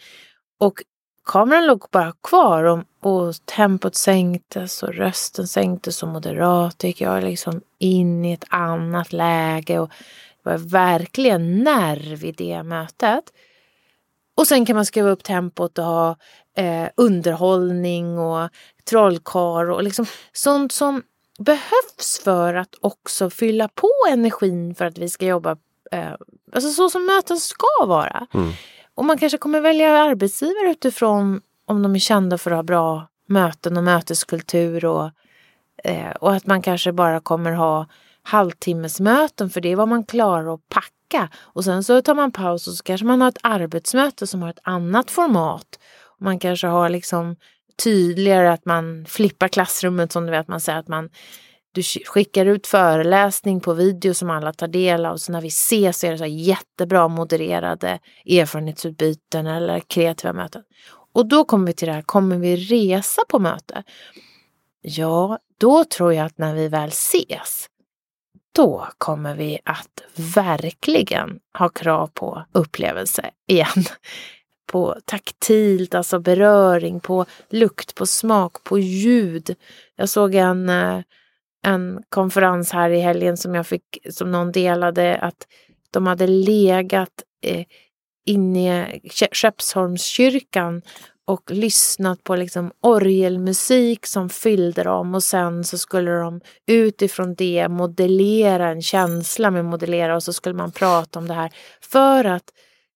Och kameran låg bara kvar och, och tempot sänktes och rösten sänktes och moderat gick jag liksom in i ett annat läge. Och det var verkligen nerv i det mötet. Och sen kan man skruva upp tempot och ha eh, underhållning och trollkar och liksom sånt som behövs för att också fylla på energin för att vi ska jobba eh, alltså så som möten ska vara. Mm. Och man kanske kommer välja arbetsgivare utifrån om de är kända för att ha bra möten och möteskultur och, eh, och att man kanske bara kommer ha halvtimmesmöten för det är vad man klarar att packa. Och sen så tar man paus och så kanske man har ett arbetsmöte som har ett annat format man kanske har liksom tydligare att man flippar klassrummet som du vet, man säger att man du skickar ut föreläsning på video som alla tar del av. Så när vi ses så är det så jättebra modererade erfarenhetsutbyten eller kreativa möten. Och då kommer vi till det här, kommer vi resa på möte? Ja, då tror jag att när vi väl ses, då kommer vi att verkligen ha krav på upplevelse igen på taktilt, alltså beröring, på lukt, på smak, på ljud. Jag såg en, eh, en konferens här i helgen som jag fick, som någon delade, att de hade legat eh, inne i Skeppsholmskyrkan och lyssnat på liksom orgelmusik som fyllde dem och sen så skulle de utifrån det modellera en känsla med modellera och så skulle man prata om det här för att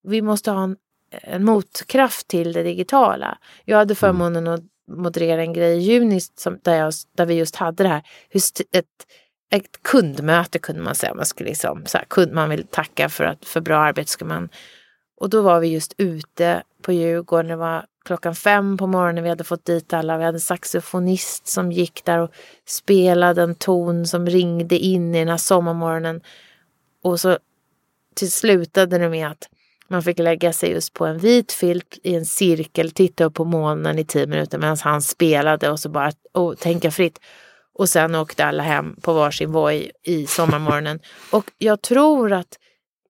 vi måste ha en en motkraft till det digitala. Jag hade mm. förmånen att moderera en grej i juni som, där, jag, där vi just hade det här. Just ett, ett kundmöte kunde man säga. Man, skulle liksom, så här, kund, man vill tacka för, att, för bra arbete. Ska man, och då var vi just ute på Djurgården. Det var klockan fem på morgonen. Vi hade fått dit alla. Vi hade en saxofonist som gick där och spelade en ton som ringde in i den här sommarmorgonen. Och så till slutade det med att Man fick lägga sig just på en vit filt i en cirkel, titta upp på molnen i tio minuter medan han spelade och så bara och tänka fritt. Och sen åkte alla hem på varsin voj i sommarmorgonen. och jag tror att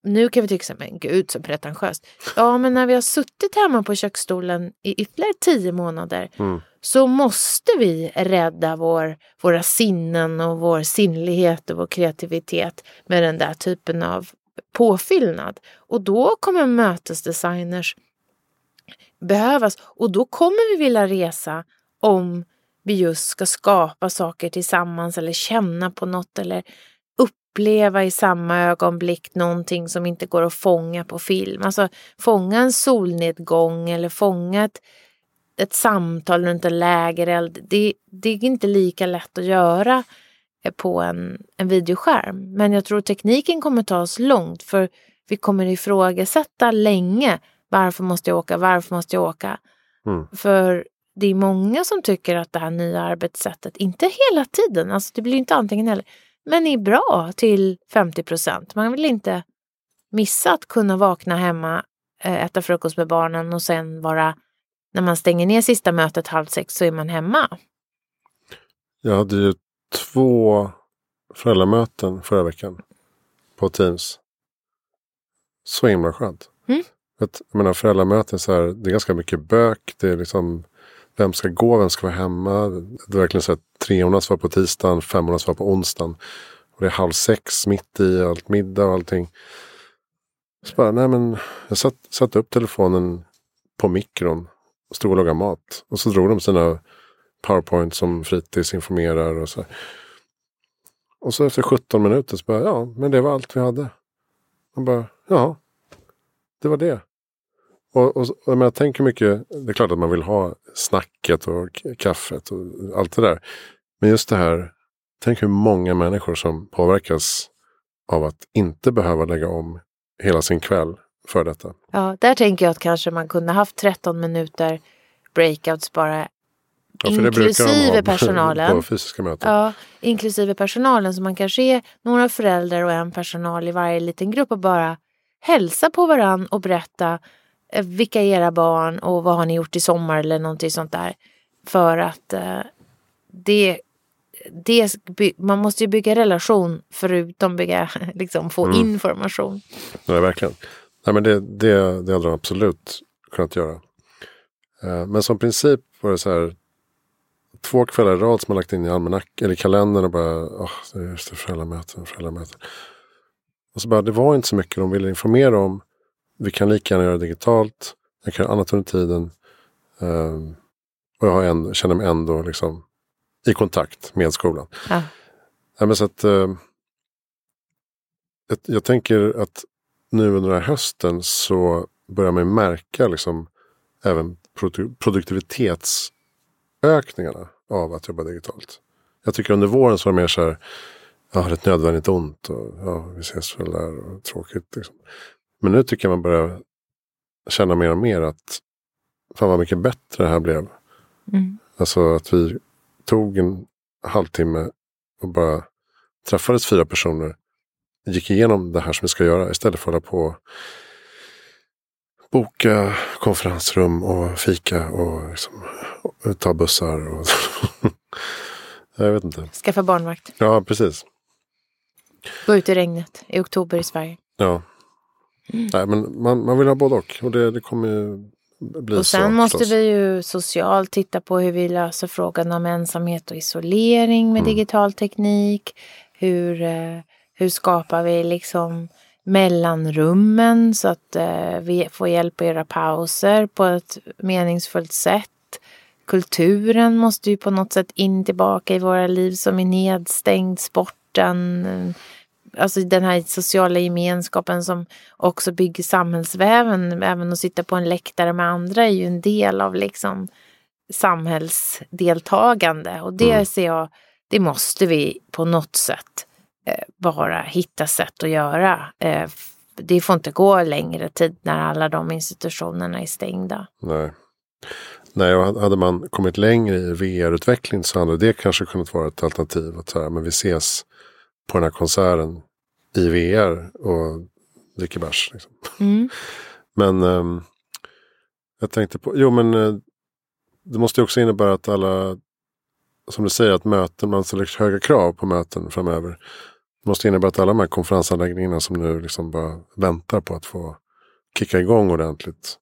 nu kan vi tycka så men gud så pretentiöst. Ja, men när vi har suttit hemma på köksstolen i ytterligare tio månader mm. så måste vi rädda vår, våra sinnen och vår sinnlighet och vår kreativitet med den där typen av påfyllnad. Och då kommer mötesdesigners behövas och då kommer vi vilja resa om vi just ska skapa saker tillsammans eller känna på något eller uppleva i samma ögonblick någonting som inte går att fånga på film. Alltså fånga en solnedgång eller fånga ett, ett samtal runt en lägereld. Det, det är inte lika lätt att göra på en, en videoskärm. Men jag tror tekniken kommer ta oss långt för vi kommer ifrågasätta länge varför måste jag åka, varför måste jag åka? Mm. För det är många som tycker att det här nya arbetssättet, inte hela tiden, alltså det blir inte antingen eller, men är bra till 50 procent. Man vill inte missa att kunna vakna hemma, eh, äta frukost med barnen och sen vara, när man stänger ner sista mötet halv sex så är man hemma. Jag hade ju två föräldramöten förra veckan på Teams. Så himla skönt. Mm. jag menar föräldramöten så här, det är ganska mycket bök. Det är liksom vem ska gå, vem ska vara hemma. Det är verkligen så att treorna svarar på tisdagen, femmorna svarar på onsdagen. Och det är halv sex mitt i allt middag och allting. Så bara, nej men jag satt, satte upp telefonen på mikron stod och lagade mat. Och så drog de sina powerpoint som fritidsinformerar och så. Och så efter 17 minuter så bara, ja men det var allt vi hade. Och bara, ja, det var det. Och, och, och jag tänker mycket, det är klart att man vill ha snacket och kaffet och allt det där. Men just det här, tänk hur många människor som påverkas av att inte behöva lägga om hela sin kväll för detta. Ja, där tänker jag att kanske man kunde haft 13 minuter breakouts bara Ja, inklusive personalen. På fysiska möten. Ja, inklusive personalen. Så man kanske är några föräldrar och en personal i varje liten grupp och bara hälsa på varann och berätta Eh, vilka är era barn och vad har ni gjort i sommar eller någonting sånt där. För att eh, det, det, man måste ju bygga relation förutom bygga, liksom få mm. information. Ja, verkligen. Nej, men det, det, det hade de absolut kunnat göra. Eh, men som princip var det så här. Två kvällar i rad som man lagt in i almanack eller kalendern och bara, oh, just det, föräldramöten, föräldramöten. Och så bara, det var inte så mycket de ville informera om. Vi kan lika gärna göra det digitalt. Jag kan göra annat under tiden. Um, och jag har ändå, känner mig ändå liksom i kontakt med skolan. Ja. Ja, men så att, uh, jag, jag, tänker att nu under den här hösten så börjar man märka liksom även produ produktivitetsökningarna av att jobba digitalt. Jag tycker under våren så var det mer så här, ja, det är ett nödvändigt ont och ja, vi ses väl där och tråkigt. Liksom. Men nu tycker jag man börjar känna mer och mer att fan vad mycket bättre det här blev. Mm. Alltså att vi tog en halvtimme och bara träffades fyra personer. Gick igenom det här som vi ska göra istället för att hålla på boka konferensrum och fika och, liksom, och ta bussar. Och jag vet inte. Skaffa barnvakt. Ja, precis. Gå ut i regnet i oktober i Sverige. Ja, Mm. Nej, men man, man vill ha både och. Och det, det kommer ju bli Och sen så, måste förstås. vi ju socialt titta på hur vi löser frågan om ensamhet och isolering med mm. digital teknik. Hur, eh, hur skapar vi liksom mellanrummen så att eh, vi får hjälp att göra pauser på ett meningsfullt sätt. Kulturen måste ju på något sätt in tillbaka i våra liv som är nedstängd. Sporten, alltså den här sociala gemenskapen som också bygger samhällsväven. Även att sitta på en läktare med andra är ju en del av liksom samhällsdeltagande. Och det mm. ser jag, det måste vi på något sätt eh, bara hitta sätt att göra. Eh, det får inte gå längre tid när alla de institutionerna är stängda. Nej. Nej, och hade man kommit längre i VR-utveckling så hade det kanske kunnat vara ett alternativ. Att så här, men vi ses på den här konserten i VR och dricker bärs. Liksom. Mm. Men um, jag tänkte på, jo men uh, det måste också innebära att alla, som du säger, att möten, man ställer höga krav på möten framöver. Det måste innebära att alla de här konferensanläggningarna som nu liksom bara väntar på att få kicka igång ordentligt.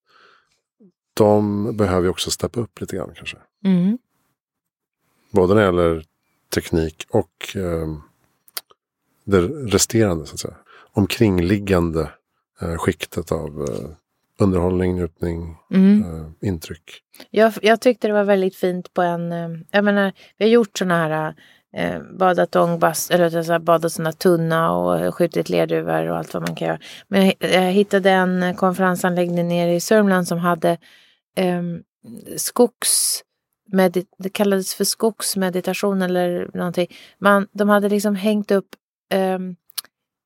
De behöver ju också steppa upp lite grann kanske. Mm. Både när det gäller teknik och eh, det resterande så att säga. Omkringliggande eh, skiktet av eh, underhållning, njutning, Mm. eh, intryck. Jag, jag tyckte det var väldigt fint på en, eh, jag menar, vi har gjort sådana här eh, badat ångbast, eller så här, badat sådana tunna och skjutit lerduvor och allt vad man kan göra. Men jag, jag hittade en konferensanläggning nere i Sörmland som hade eh, skogs, medit, det kallades för skogsmeditation eller någonting. Man, de hade liksom hängt upp eh,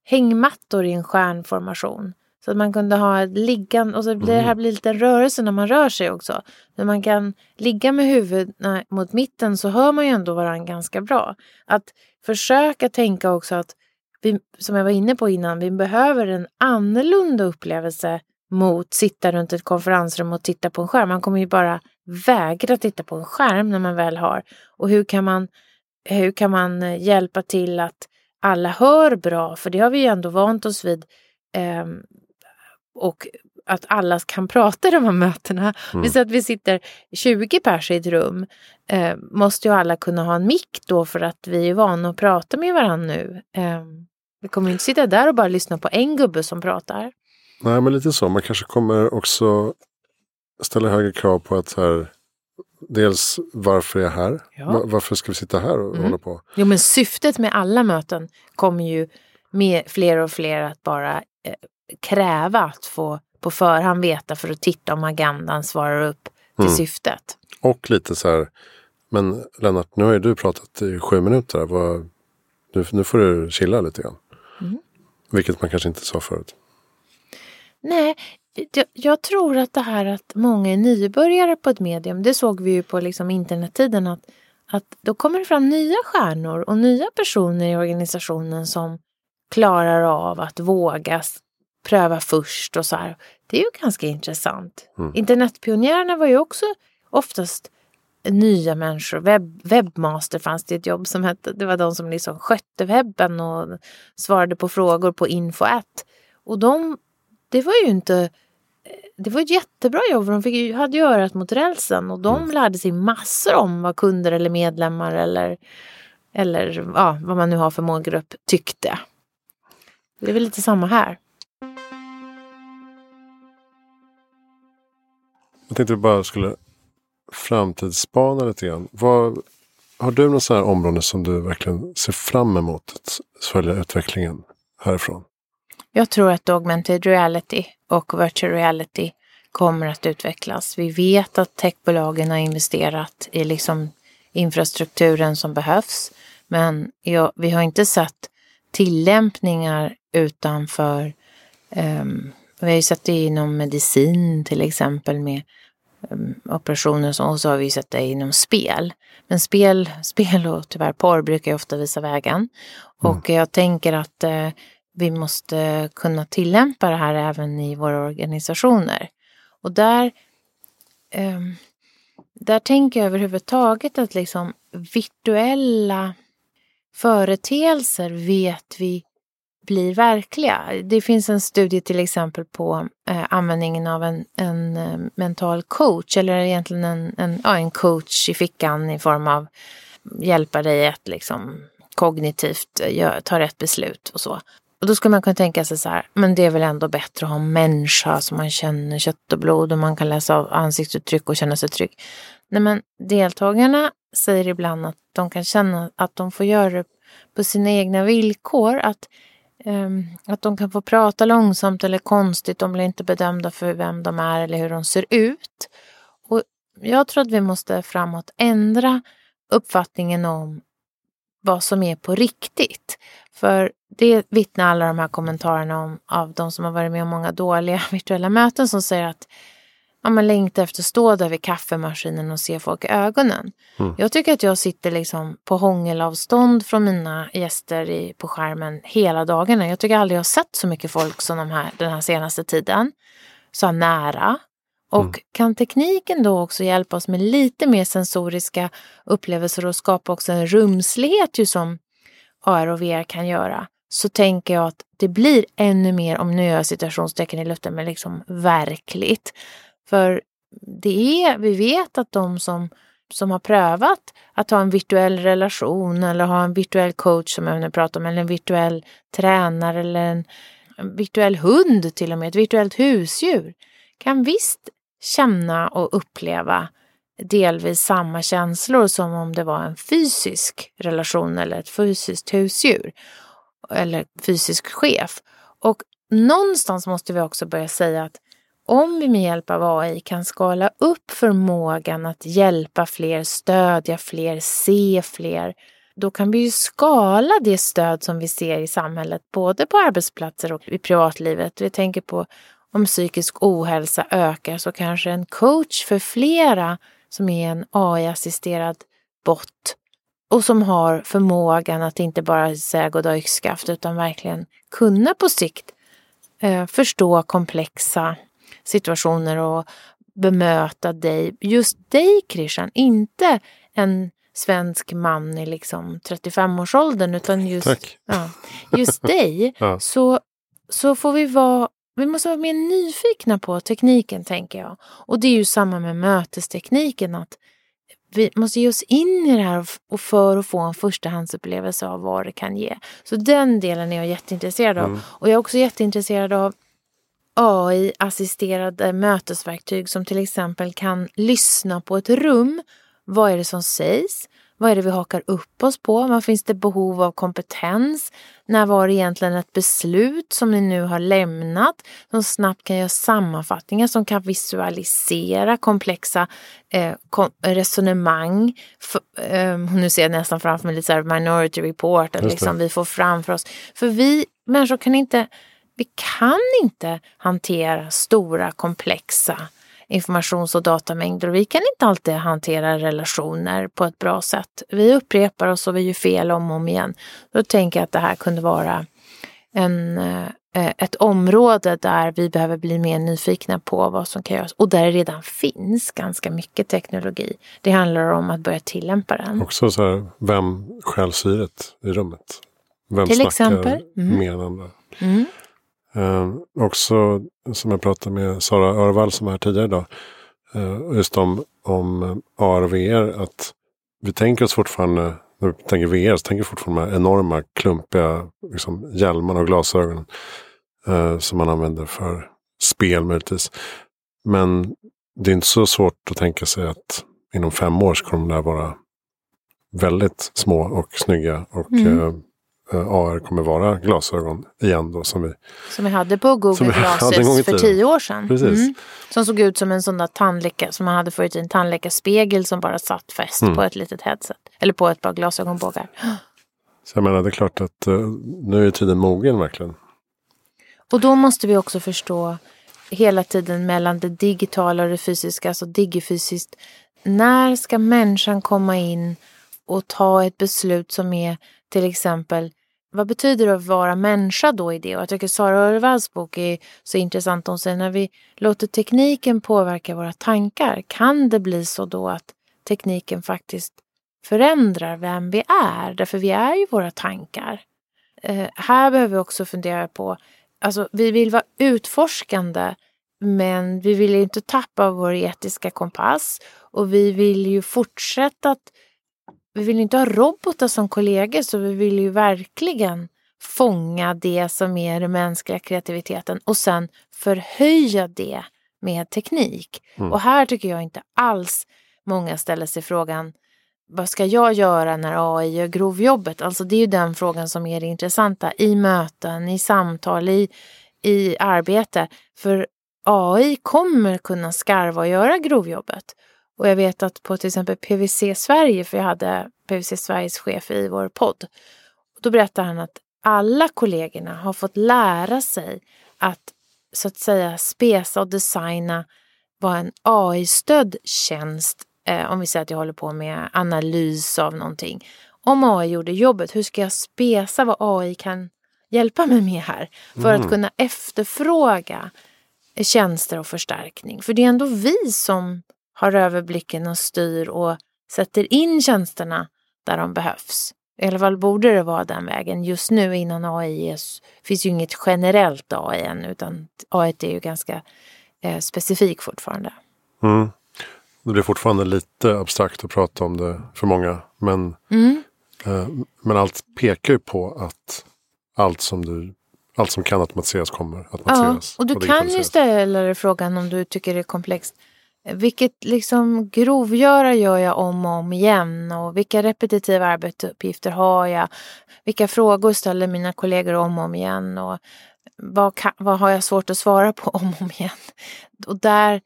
hängmattor i en stjärnformation. Så att man kunde ha liggande, och så blir det här blir lite rörelse när man rör sig också. När man kan ligga med huvudet mot mitten så hör man ju ändå varandra ganska bra. Att försöka tänka också att, vi, som jag var inne på innan, vi behöver en annorlunda upplevelse mot sitta runt ett konferensrum och titta på en skärm. Man kommer ju bara vägra titta på en skärm när man väl har. Och hur kan man, hur kan man hjälpa till att alla hör bra? För det har vi ju ändå vant oss vid. Um, och att alla kan prata i de här mötena. Mm. Vi säger att vi sitter 20 pers i ett rum. Eh, måste ju alla kunna ha en mick då för att vi är vana att prata med varandra nu. Eh, vi kommer inte sitta där och bara lyssna på en gubbe som pratar. Nej, men lite så. Man kanske kommer också ställa högre krav på att här, dels varför är jag här? Ja. Varför ska vi sitta här och mm. hålla på? Jo, men syftet med alla möten kommer ju med fler och fler att bara eh, kräva att få på förhand veta för att titta om agendan svarar upp till mm. syftet. Och lite så här, men Lennart, nu har ju du pratat i sju minuter. Vad, nu, nu får du chilla lite grann. Mm. Vilket man kanske inte sa förut. Nej, jag, jag, tror att det här att många är nybörjare på ett medium, det såg vi ju på liksom internettiden att, att då kommer det fram nya stjärnor och nya personer i organisationen som klarar av att våga pröva först och så här. Det är ju ganska intressant. Mm. Internetpionjärerna var ju också oftast nya människor. Webb, webbmaster fanns det ett jobb som hette. Det var de som liksom skötte webben och svarade på frågor på info1. Och de, det var ju inte det var ett jättebra jobb för de fick, hade ju örat mot rälsen och de mm. lärde sig massor om vad kunder eller medlemmar eller, eller ja, vad man nu har för målgrupp tyckte. Det är väl lite samma här. Jag tänkte bara skulle framtidsspana lite grann. Vad, har du några här område som du verkligen ser fram emot att följa utvecklingen härifrån? Jag tror att augmented reality och virtual reality kommer att utvecklas. Vi vet att techbolagen har investerat i liksom infrastrukturen som behövs. Men ja, vi har inte sett tillämpningar utanför um, vi har ju sett det inom medicin till exempel med um, operationer och så har vi sett det inom spel. Men spel, spel och tyvärr porr brukar ju ofta visa vägen. Mm. Och jag tänker att uh, vi måste kunna tillämpa det här även i våra organisationer. Och där, um, där tänker jag överhuvudtaget att liksom virtuella företeelser vet vi blir verkliga. Det finns en studie till exempel på eh, användningen av en, en eh, mental coach eller egentligen en, en, ja, en coach i fickan i form av hjälpa dig att liksom kognitivt eh, gör, ta rätt beslut och så. Och då skulle man kunna tänka sig så här, men det är väl ändå bättre att ha en människa som man känner kött och blod och man kan läsa av ansiktsuttryck och känna sig trygg. Nej men deltagarna säger ibland att de kan känna att de får göra det på sina egna villkor. Att Ehm, att de kan få prata långsamt eller konstigt. De blir inte bedömda för vem de är eller hur de ser ut. Och jag tror att vi måste framåt ändra uppfattningen om vad som är på riktigt. För det vittnar alla de här kommentarerna om av de som har varit med om många dåliga virtuella möten som säger att ja, man längtar efter att stå där vid kaffemaskinen och se folk i ögonen. Mm. Jag tycker att jag sitter liksom på hångelavstånd från mina gäster i, på skärmen hela dagarna. Jag tycker aldrig jag har sett så mycket folk som de här, den här senaste tiden. så nära. Och mm. kan tekniken då också hjälpa oss med lite mer sensoriska upplevelser och skapa också en rumslighet ju som AR och VR kan göra, så tänker jag att det blir ännu mer, om nu gör jag citationstecken i luften, men liksom verkligt. För det är, vi vet att de som, som har prövat att ha en virtuell relation eller ha en virtuell coach som jag nu pratar om, eller en virtuell tränare eller en, en virtuell hund till och med, ett virtuellt husdjur, kan visst känna och uppleva delvis samma känslor som om det var en fysisk relation eller ett fysiskt husdjur eller fysisk chef. Och någonstans måste vi också börja säga att om vi med hjälp av AI kan skala upp förmågan att hjälpa fler, stödja fler, se fler, då kan vi ju skala det stöd som vi ser i samhället, både på arbetsplatser och i privatlivet. Vi tänker på om psykisk ohälsa ökar så kanske en coach för flera som är en AI-assisterad bot och som har förmågan att inte bara säga goddag yxskaft utan verkligen kunna på sikt eh, förstå komplexa situationer och bemöta dig, just dig Krishan, inte en svensk man i liksom 35-årsåldern utan just, ja, just dig, ja. så, så får vi vara vi måste vara mer nyfikna på tekniken tänker jag. Och det är ju samma med mötestekniken att vi måste ge oss in i det här och för att få en förstahandsupplevelse av vad det kan ge. Så den delen är jag jätteintresserad av. Mm. Och jag är också jätteintresserad av AI-assisterade mötesverktyg som till exempel kan lyssna på ett rum. Vad är det som sägs? Vad är det vi hakar upp oss på? Vad finns det behov av kompetens? När var det egentligen ett beslut som ni nu har lämnat? Som snabbt kan göra sammanfattningar, som kan visualisera komplexa eh, resonemang. För, eh, nu ser jag nästan framför mig lite så här minority report, att liksom vi får framför oss. För vi människor kan inte, vi kan inte hantera stora komplexa informations och datamängder och vi kan inte alltid hantera relationer på ett bra sätt. Vi upprepar oss och vi gör fel om och om igen. Då tänker jag att det här kunde vara en, eh, ett område där vi behöver bli mer nyfikna på vad som kan göras och där det redan finns ganska mycket teknologi. Det handlar om att börja tillämpa den. Också så här, vem skäl syret i rummet? Vem Till exempel? Mm. med andra? Mm. Eh, också som jag pratade med Sara Örvall som var här tidigare idag. Eh, just om, om AR och VR. Att vi tänker oss fortfarande, när vi tänker VR, så tänker vi fortfarande de här enorma klumpiga liksom, hjälmarna och glasögonen. Eh, som man använder för spel möjligtvis. Men det är inte så svårt att tänka sig att inom fem år så kommer de där vara väldigt små och snygga och mm. Eh, Eh, AR kommer vara glasögon igen då som vi, som vi hade på Google Glasses för tio år sedan. Precis. Mm. Som såg ut som en sån där tandläkare som man hade förut i en tandläkarspegel som bara satt fäst mm. på ett litet headset. Eller på ett par glasögonbågar. Så jag menar det är klart att uh, nu är tiden mogen verkligen. Och då måste vi också förstå hela tiden mellan det digitala och det fysiska, alltså digifysiskt. När ska människan komma in och ta ett beslut som är till exempel vad betyder det att vara människa då i det? Och jag tycker Sara Örvalls bok är så intressant. Hon säger när vi låter tekniken påverka våra tankar, kan det bli så då att tekniken faktiskt förändrar vem vi är? Därför vi är ju våra tankar. Eh, här behöver vi också fundera på, alltså vi vill vara utforskande men vi vill inte tappa vår etiska kompass och vi vill ju fortsätta att vi vill inte ha robotar som kollegor så vi vill ju verkligen fånga det som är den mänskliga kreativiteten och sen förhöja det med teknik. Mm. Och här tycker jag inte alls många ställer sig frågan vad ska jag göra när AI gör grovjobbet? Alltså det är ju den frågan som är det intressanta i möten, i samtal, i, i arbete. För AI kommer kunna skarva och göra grovjobbet. Och jag vet att på till exempel PVC Sverige, för jag hade PVC Sveriges chef i vår podd, då berättade han att alla kollegorna har fått lära sig att så att säga spesa och designa vad en AI-stödd tjänst, eh, om vi säger att jag håller på med analys av någonting. Om AI gjorde jobbet, hur ska jag spesa vad AI kan hjälpa mig med här? För mm. att kunna efterfråga tjänster och förstärkning. För det är ändå vi som har överblicken och styr och sätter in tjänsterna där de behövs. I alla fall borde det vara den vägen. Just nu innan AI är, finns ju inget generellt AI än utan AI är ju ganska eh, specifik fortfarande. Mm. Det blir fortfarande lite abstrakt att prata om det för många. Men, mm. eh, men allt pekar ju på att allt som, du, allt som kan automatiseras kommer automatiseras. Ja, och du och kan ju ställa dig frågan om du tycker det är komplext. Vilket liksom grovgöra gör jag om och om igen och vilka repetitiva arbetsuppgifter har jag? Vilka frågor ställer mina kollegor om och om igen? Och vad, kan, vad har jag svårt att svara på om och om igen? Och där,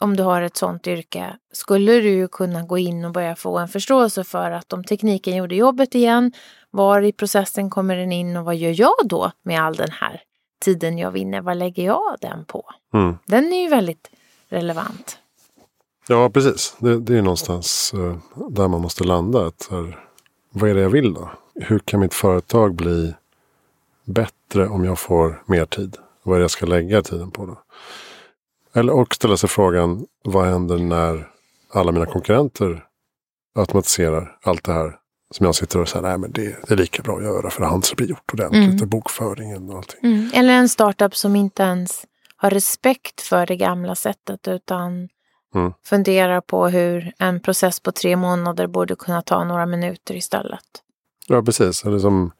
om du har ett sånt yrke, skulle du ju kunna gå in och börja få en förståelse för att om tekniken gjorde jobbet igen, var i processen kommer den in och vad gör jag då med all den här tiden jag vinner? Vad lägger jag den på? Mm. Den är ju väldigt relevant. Ja, precis. Det, det är någonstans uh, där man måste landa. Att, här, vad är det jag vill då? Hur kan mitt företag bli bättre om jag får mer tid? Vad är det jag ska lägga tiden på då? Eller och ställa sig frågan, vad händer när alla mina konkurrenter automatiserar allt det här som jag sitter och säger, nej men det, det är lika bra att göra för han blir gjort ordentligt. Mm. bokföringen och allting. Mm. Eller en startup som inte ens har respekt för det gamla sättet utan mm. funderar på hur en process på tre månader borde kunna ta några minuter istället. Ja, precis. Eller som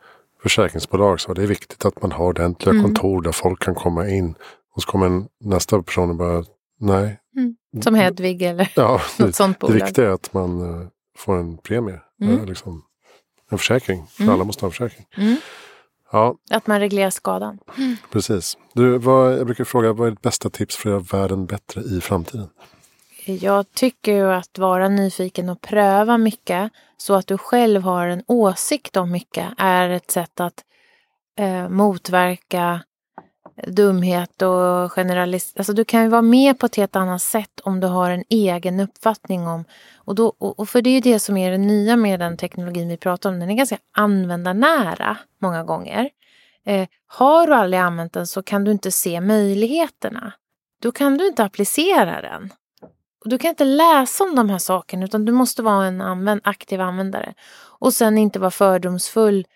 försäkringsbolag så det är viktigt att man har ordentliga mm. kontor där folk kan komma in. Och så kommer nästa person och bara, nej. Mm. Som Hedvig eller ja, något sånt bolag. Det viktiga är att man uh, får en premie. Mm. Uh, liksom, en försäkring, för mm. alla måste ha en försäkring. Mm. Ja. Att man reglerar skadan. Precis. Du, vad, jag brukar fråga, vad är ditt bästa tips för att göra världen bättre i framtiden? Jag tycker ju att vara nyfiken och pröva mycket så att du själv har en åsikt om mycket är ett sätt att eh, motverka dumhet och generalist. Alltså du kan ju vara med på ett helt annat sätt om du har en egen uppfattning om. Och, då, och för det är ju det som är det nya med den teknologin vi pratar om. Den är ganska användarnära många gånger. Eh, har du aldrig använt den så kan du inte se möjligheterna. Då kan du inte applicera den. Och du kan inte läsa om de här sakerna utan du måste vara en använd, aktiv användare. Och sen inte vara fördomsfull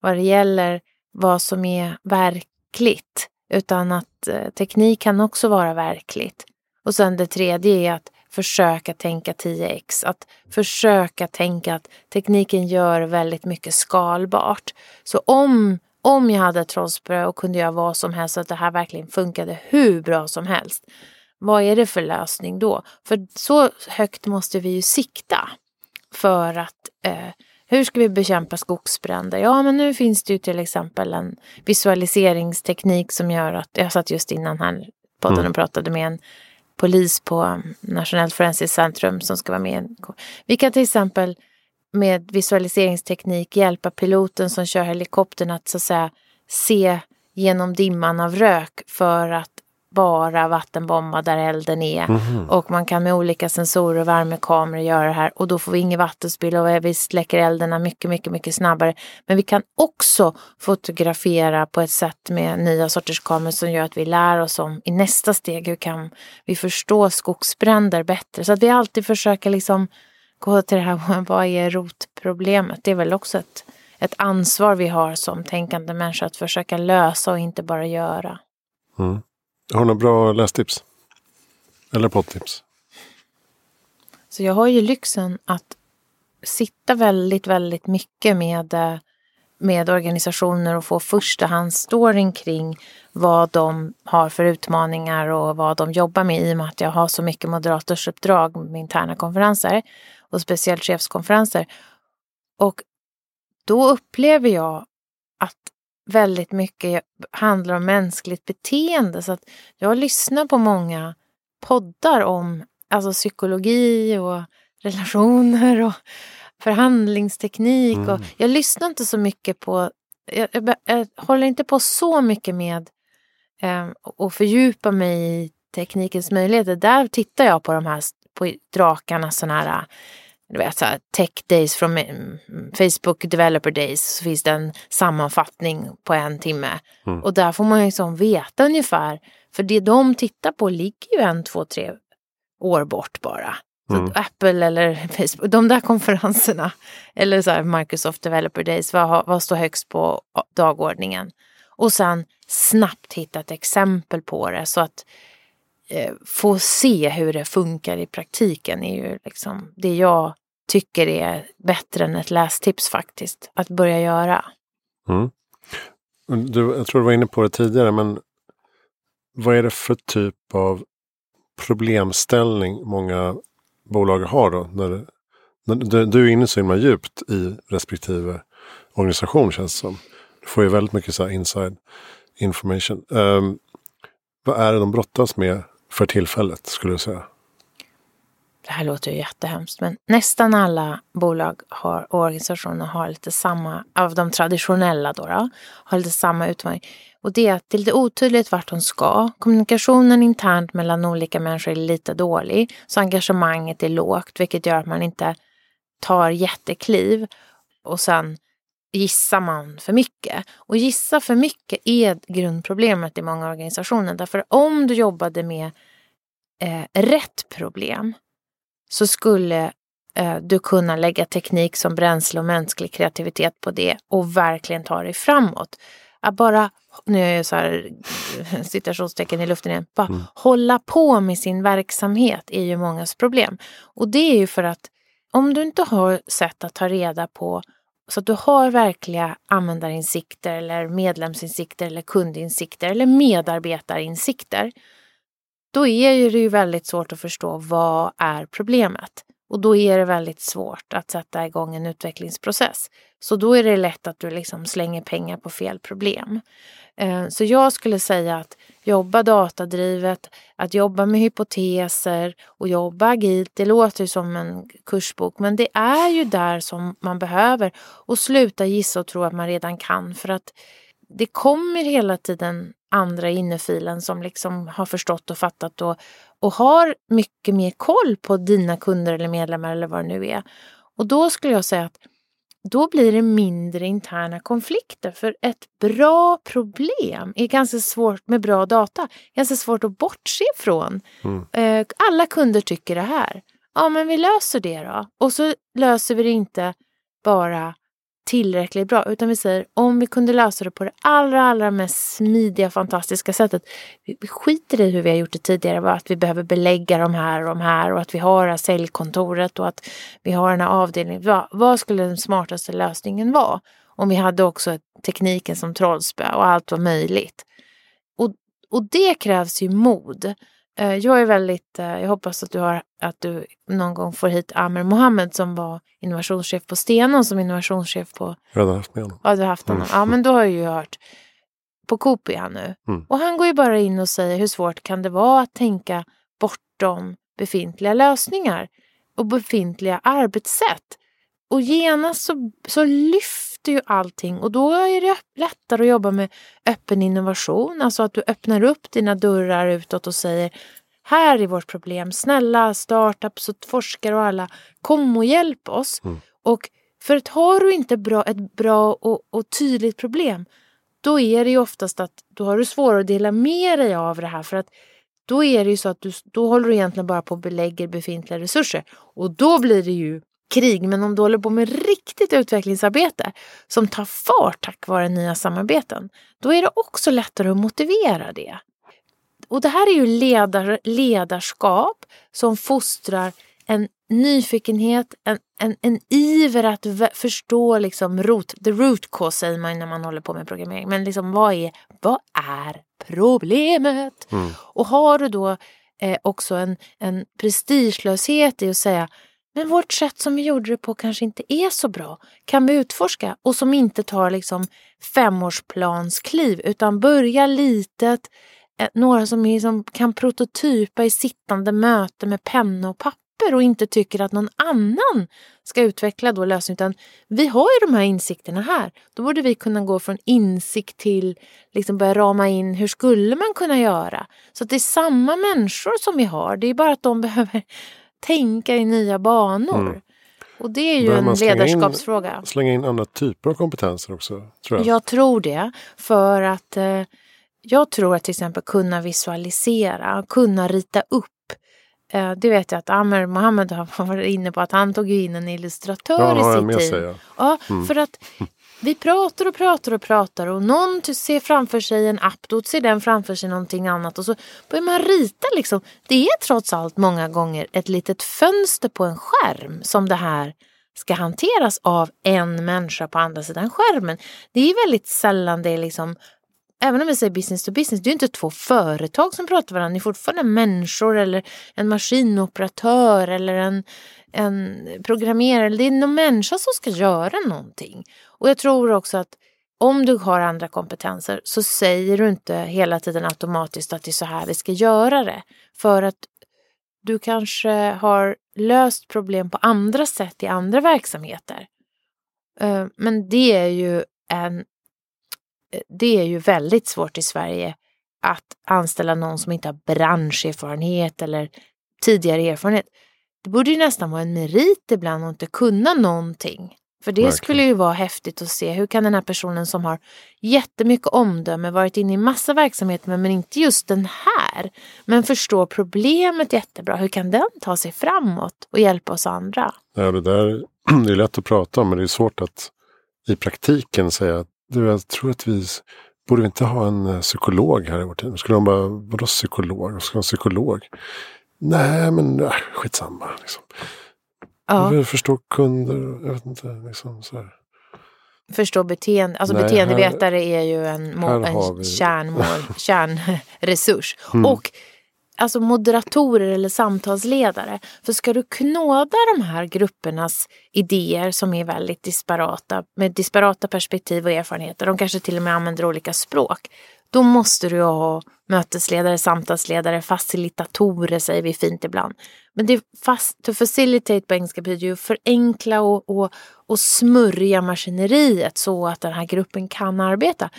vad det gäller vad som är verkligt. Utan att eh, teknik kan också vara verkligt. Och sen det tredje är att försöka tänka 10x. Att försöka tänka att tekniken gör väldigt mycket skalbart. Så om, om jag hade ett trollspö och kunde göra vad som helst så att det här verkligen funkade hur bra som helst vad är det för lösning då? För så högt måste vi ju sikta för att eh, hur ska vi bekämpa skogsbränder? Ja, men nu finns det ju till exempel en visualiseringsteknik som gör att, jag satt just innan här podden mm. och pratade med en polis på Nationellt forensiskt centrum som ska vara med. Vi kan till exempel med visualiseringsteknik hjälpa piloten som kör helikoptern att så att säga se genom dimman av rök för att bara vattenbomba där elden är. Mm. Och man kan med olika sensorer och värmekameror göra det här och då får vi inget vattenspill och vi släcker eldarna mycket, mycket, mycket snabbare. Men vi kan också fotografera på ett sätt med nya sorters kameror som gör att vi lär oss om i nästa steg hur kan vi förstå skogsbränder bättre. Så att vi alltid försöker liksom gå till det här, vad är rotproblemet? Det är väl också ett, ett ansvar vi har som tänkande människa att försöka lösa och inte bara göra. Mm. Har du några bra lästips? Eller poddtips? Så jag har ju lyxen att sitta väldigt, väldigt mycket med, eh, med organisationer och få förstahandsstoryn kring vad de har för utmaningar och vad de jobbar med i och med att jag har så mycket moderatorsuppdrag med interna konferenser och speciellt chefskonferenser. Och då upplever jag väldigt mycket handlar om mänskligt beteende. Så att jag lyssnar på många poddar om alltså psykologi och relationer och förhandlingsteknik. Mm. Och jag lyssnar inte så mycket på, jag, jag, jag håller inte på så mycket med eh, och fördjupa mig i teknikens möjligheter. Där tittar jag på de här på drakarna sådana här du vet, så här, Tech Days från Facebook Developer Days så finns det en sammanfattning på en timme. Mm. Och där får man liksom veta ungefär För det de tittar på ligger ju en, två, tre år bort bara. Så Mm. Apple eller Facebook, de där konferenserna, eller så här Microsoft Developer Days, vad, vad står högst på dagordningen? Och sen snabbt hitta ett exempel på det så att Eh, få se hur det funkar i praktiken är ju liksom det jag tycker är bättre än ett lästips faktiskt, att börja göra. Mm. Du, jag tror du var inne på det tidigare, men vad är det för typ av problemställning många bolag har då? När, när du, du är inne så himla djupt i respektive organisation känns det som. Du får ju väldigt mycket så här inside information. Um, vad är det de brottas med för tillfället skulle du säga? Det här låter ju jättehemskt, men nästan alla bolag har, och organisationer har lite samma, av de traditionella då, då har lite samma utmaning. Och det är att det är lite otydligt vart de ska. Kommunikationen internt mellan olika människor är lite dålig. Så engagemanget är lågt, vilket gör att man inte tar jättekliv. Och sen gissar man för mycket. Och gissa för mycket är grundproblemet i många organisationer. Därför om du jobbade med eh, rätt problem så skulle eh, du kunna lägga teknik som bränsle och mänsklig kreativitet på det och verkligen ta dig framåt. Att bara, nu är jag så här citationstecken i luften igen, bara Mm. hålla på med sin verksamhet är ju mångas problem. Och det är ju för att om du inte har sätt att ta reda på så att du har verkliga användarinsikter eller medlemsinsikter eller kundinsikter eller medarbetarinsikter då är det ju väldigt svårt att förstå vad är problemet. Och då är det väldigt svårt att sätta igång en utvecklingsprocess. Så då är det lätt att du liksom slänger pengar på fel problem. Eh, så jag skulle säga att jobba datadrivet, att jobba med hypoteser och jobba agilt. Det låter ju som en kursbok, men det är ju där som man behöver. Och sluta gissa och tro att man redan kan. För att det kommer hela tiden andra innefilen som liksom har förstått och fattat och, och har mycket mer koll på dina kunder eller medlemmar eller vad det nu är. Och då skulle jag säga att då blir det mindre interna konflikter. För ett bra problem är ganska svårt med bra data. Ganska svårt att bortse från. Mm. Eh, Alla kunder tycker det här. Ja, men vi löser det då. Och så löser vi det inte bara tillräckligt bra, utan vi säger om vi kunde lösa det på det allra, allra mest smidiga, fantastiska sättet. Vi, skiter i hur vi har gjort det tidigare, bara att vi behöver belägga de här och de här och att vi har det här säljkontoret och att vi har den här avdelningen. Vad, vad skulle den smartaste lösningen vara? Om vi hade också tekniken som trollspö och allt var möjligt. Och, och det krävs ju mod. Eh, Jag är väldigt, eh, jag hoppas att du, har, att du någon gång får hit Amer Mohammed som var innovationschef på Stenon som innovationschef på, Jag har redan haft med honom. ja du har haft honom, Mm. ja men då har jag ju hört, på Coop är han nu. Mm. Och han går ju bara in och säger hur svårt kan det vara att tänka bortom befintliga lösningar och befintliga arbetssätt. Och genast så, så lyfter ju allting. Och då är det lättare att jobba med öppen innovation, alltså att du öppnar upp dina dörrar utåt och säger här är vårt problem, snälla startups och forskare och alla, kom och hjälp oss. Mm. Och för att har du inte bra, ett bra och, och tydligt problem, då är det ju oftast att då har du svårare att dela med dig av det här. För att då är det ju så att du, då håller du egentligen bara på och belägger befintliga resurser. Och då blir det ju krig. Men om du håller på med riktigt utvecklingsarbete som tar fart tack vare nya samarbeten, då är det också lättare att motivera det. Och det här är ju ledar, ledarskap som fostrar en nyfikenhet, en, en, en iver att förstå liksom root, the root cause säger man när man håller på med programmering. Men liksom vad är, vad är problemet? Mm. Och har du då eh, också en, en prestigelöshet i att säga men vårt sätt som vi gjorde det på kanske inte är så bra. Kan vi utforska? Och som inte tar liksom femårsplanskliv utan börja litet. Eh, några som liksom kan prototypa i sittande möte med penna och papper och inte tycker att någon annan ska utveckla då lösningen. Utan vi har ju de här insikterna här. Då borde vi kunna gå från insikt till liksom börja rama in hur skulle man kunna göra. Så att det är samma människor som vi har. Det är bara att de behöver tänka i nya banor. Mm. Och det är ju Behöver en slänga in- ledarskapsfråga. Slänga in andra typer av kompetenser också. Tror jag. Jag tror det. För att eh, jag tror att till exempel kunna visualisera, kunna rita upp. Eh, det vet jag att Amer Mohammed har varit inne på att han tog in en illustratör Ja, i sig, team. ja. Ja, för att vi pratar och pratar och pratar och någon ser framför sig en app, då ser den framför sig någonting annat och så börjar man rita liksom. Det är trots allt många gånger ett litet fönster på en skärm som det här ska hanteras av en människa på andra sidan skärmen. Det är väldigt sällan det är liksom Även om vi säger business to business, det är ju inte två företag som pratar med varandra. Det är fortfarande människor eller en maskinoperatör eller en, en programmerare. Det är någon människa som ska göra någonting. Och jag tror också att om du har andra kompetenser så säger du inte hela tiden automatiskt att det är så här vi ska göra det. För att du kanske har löst problem på andra sätt i andra verksamheter. Eh, men det är ju en det är ju väldigt svårt i Sverige att anställa någon som inte har branscherfarenhet eller tidigare erfarenhet. Det borde ju nästan vara en merit ibland att inte kunna någonting. För det Verkligen. skulle ju vara häftigt att se hur kan den här personen som har jättemycket omdöme, varit inne i massa verksamheter men inte just den här, men förstår problemet jättebra, hur kan den ta sig framåt och hjälpa oss andra? Ja, det där det är lätt att prata om men det är svårt att i praktiken säga att du, jag tror att vi borde vi inte ha en psykolog här i vårt team? Skulle de bara, vadå psykolog? Ska ha en psykolog? Nej, men äh, skitsamma. Liksom. Ja. Förstå kunder, jag vet inte. Liksom, så här. förstå beteende. Alltså Nej, beteendevetare är ju en, här en kärnmål, kärnresurs. Mm. Och alltså moderatorer eller samtalsledare. För ska du knåda de här gruppernas idéer som är väldigt disparata, med disparata perspektiv och erfarenheter, de kanske till och med använder olika språk. Då måste du ha mötesledare, samtalsledare, facilitatorer säger vi fint ibland. Men det fast, to facilitate på engelska betyder ju förenkla och, och, och smörja maskineriet så att den här gruppen kan arbeta.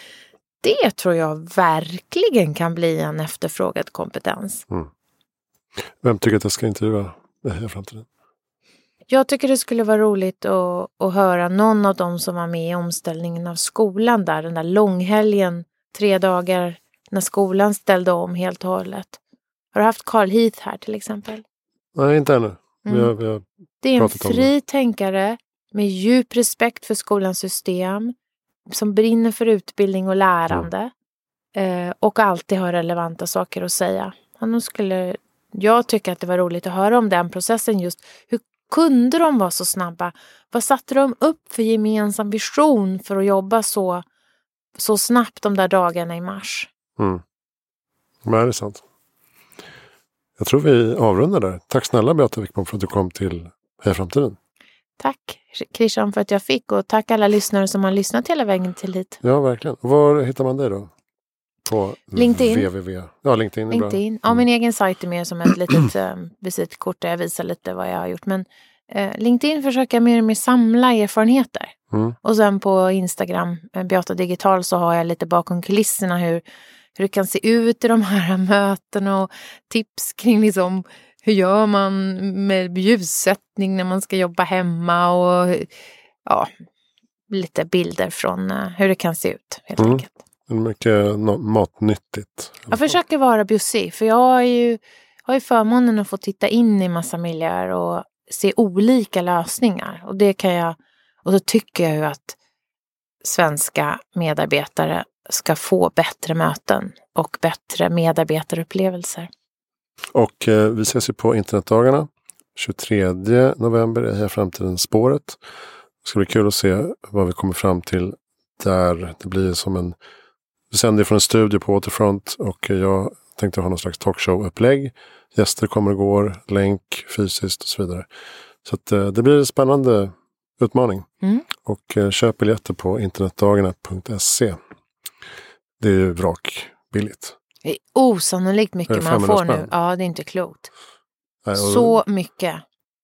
Det tror jag verkligen kan bli en efterfrågad kompetens. Vem tycker att jag ska intervjua i framtiden? Jag tycker det skulle vara roligt att, att höra någon av dem som var med i omställningen av skolan där, den där långhelgen, tre dagar när skolan ställde om helt och hållet. Har du haft Carl Heath här till exempel? Nej, inte ännu. Vi Mm. har, vi har, Det är en fri tänkare med djup respekt för skolans system, som brinner för utbildning och lärande eh, och alltid har relevanta saker att säga. Han skulle jag tycker att det var roligt att höra om den processen just. Hur kunde de vara så snabba? Vad satte de upp för gemensam vision för att jobba så, så snabbt de där dagarna i mars? Mm. Men det är sant. Jag tror vi avrundar där. Tack snälla Beata Wickbom för att du kom till Heja Framtiden. Tack Christian för att jag fick och tack alla lyssnare som har lyssnat hela vägen till hit. Ja, verkligen. Var hittar man dig då? På LinkedIn. www. Ja, LinkedIn är bra. LinkedIn. Ja, min egen sajt är mer som ett litet eh, visitkort där jag visar lite vad jag har gjort. Men eh, LinkedIn försöker jag mer och mer samla erfarenheter. Mm. Och sen på Instagram, eh, Beata Digital, så har jag lite bakom kulisserna hur, hur det kan se ut i de här mötena och tips kring liksom hur gör man med ljussättning när man ska jobba hemma och ja, lite bilder från eh, hur det kan se ut helt Mm. enkelt. Mycket matnyttigt. Jag försöker vara bjussig för jag har ju, har ju förmånen att få titta in i massa miljöer och se olika lösningar. Och det kan jag, och då tycker jag ju att svenska medarbetare ska få bättre möten och bättre medarbetarupplevelser. Och eh, vi ses ju på internetdagarna. 23 november är Heja Framtiden spåret. Det ska bli kul att se vad vi kommer fram till där. Det blir som en... Vi sänder från en studio på Waterfront och jag tänkte ha någon slags talkshow-upplägg. Gäster kommer och går, länk fysiskt och så vidare. Så att, eh, det blir spännande utmaning. Mm. Och eh, köp biljetter på internetdagarna.se. Det är ju vrakbilligt. Det är osannolikt Är mycket det man 500 får nu. spänn? Ja, det är inte klokt. Nej, Så mycket.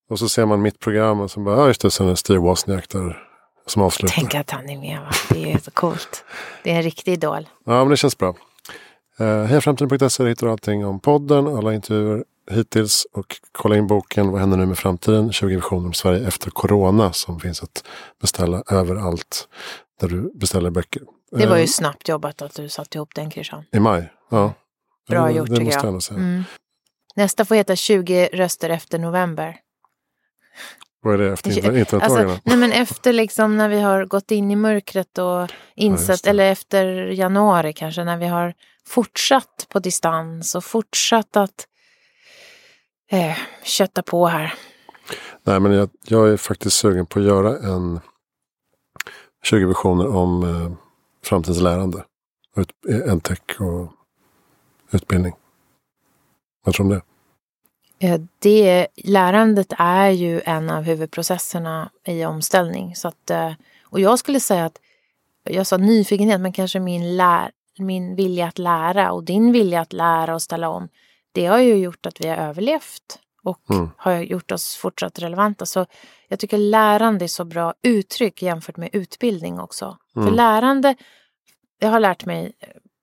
Och så ser man mitt program och så bara, ja just det, sen är Steve Wozniak där som avslutar. Tänk att han är med, va? Det är så coolt. Det är en riktig idol. Ja, men det känns bra. Uh, Hejaframtiden.se hittar du allting om podden, alla intervjuer hittills och kolla in boken Vad händer nu med framtiden? 20 visioner om Sverige efter corona som finns att beställa överallt där du beställer böcker. Det var ju Eh, snabbt jobbat att du satte ihop den Christian. I maj, ja. Bra det, gjort, det tycker jag. jag. Mm. Nästa får heta 20 röster efter november. Vad är det efter Alltså, inter- internetdagarna? nej men efter liksom när vi har gått in i mörkret och insett, det. eller efter januari kanske, när vi har fortsatt på distans och fortsatt att eh, kötta på här. Nej, men jag, jag är faktiskt sugen på att göra en 20 visioner om eh, framtidens lärande. Ut, tech och utbildning. Vad tror du om det? Eh, Det, lärandet är ju en av huvudprocesserna i omställning. Så att, eh, och jag skulle säga att, jag sa nyfikenhet, men kanske min, lär, min vilja att lära och din vilja att lära och ställa om. Det har ju gjort att vi har överlevt och Mm. har gjort oss fortsatt relevanta. Så jag tycker lärande är så bra uttryck jämfört med utbildning också. För Mm. lärande, jag har lärt mig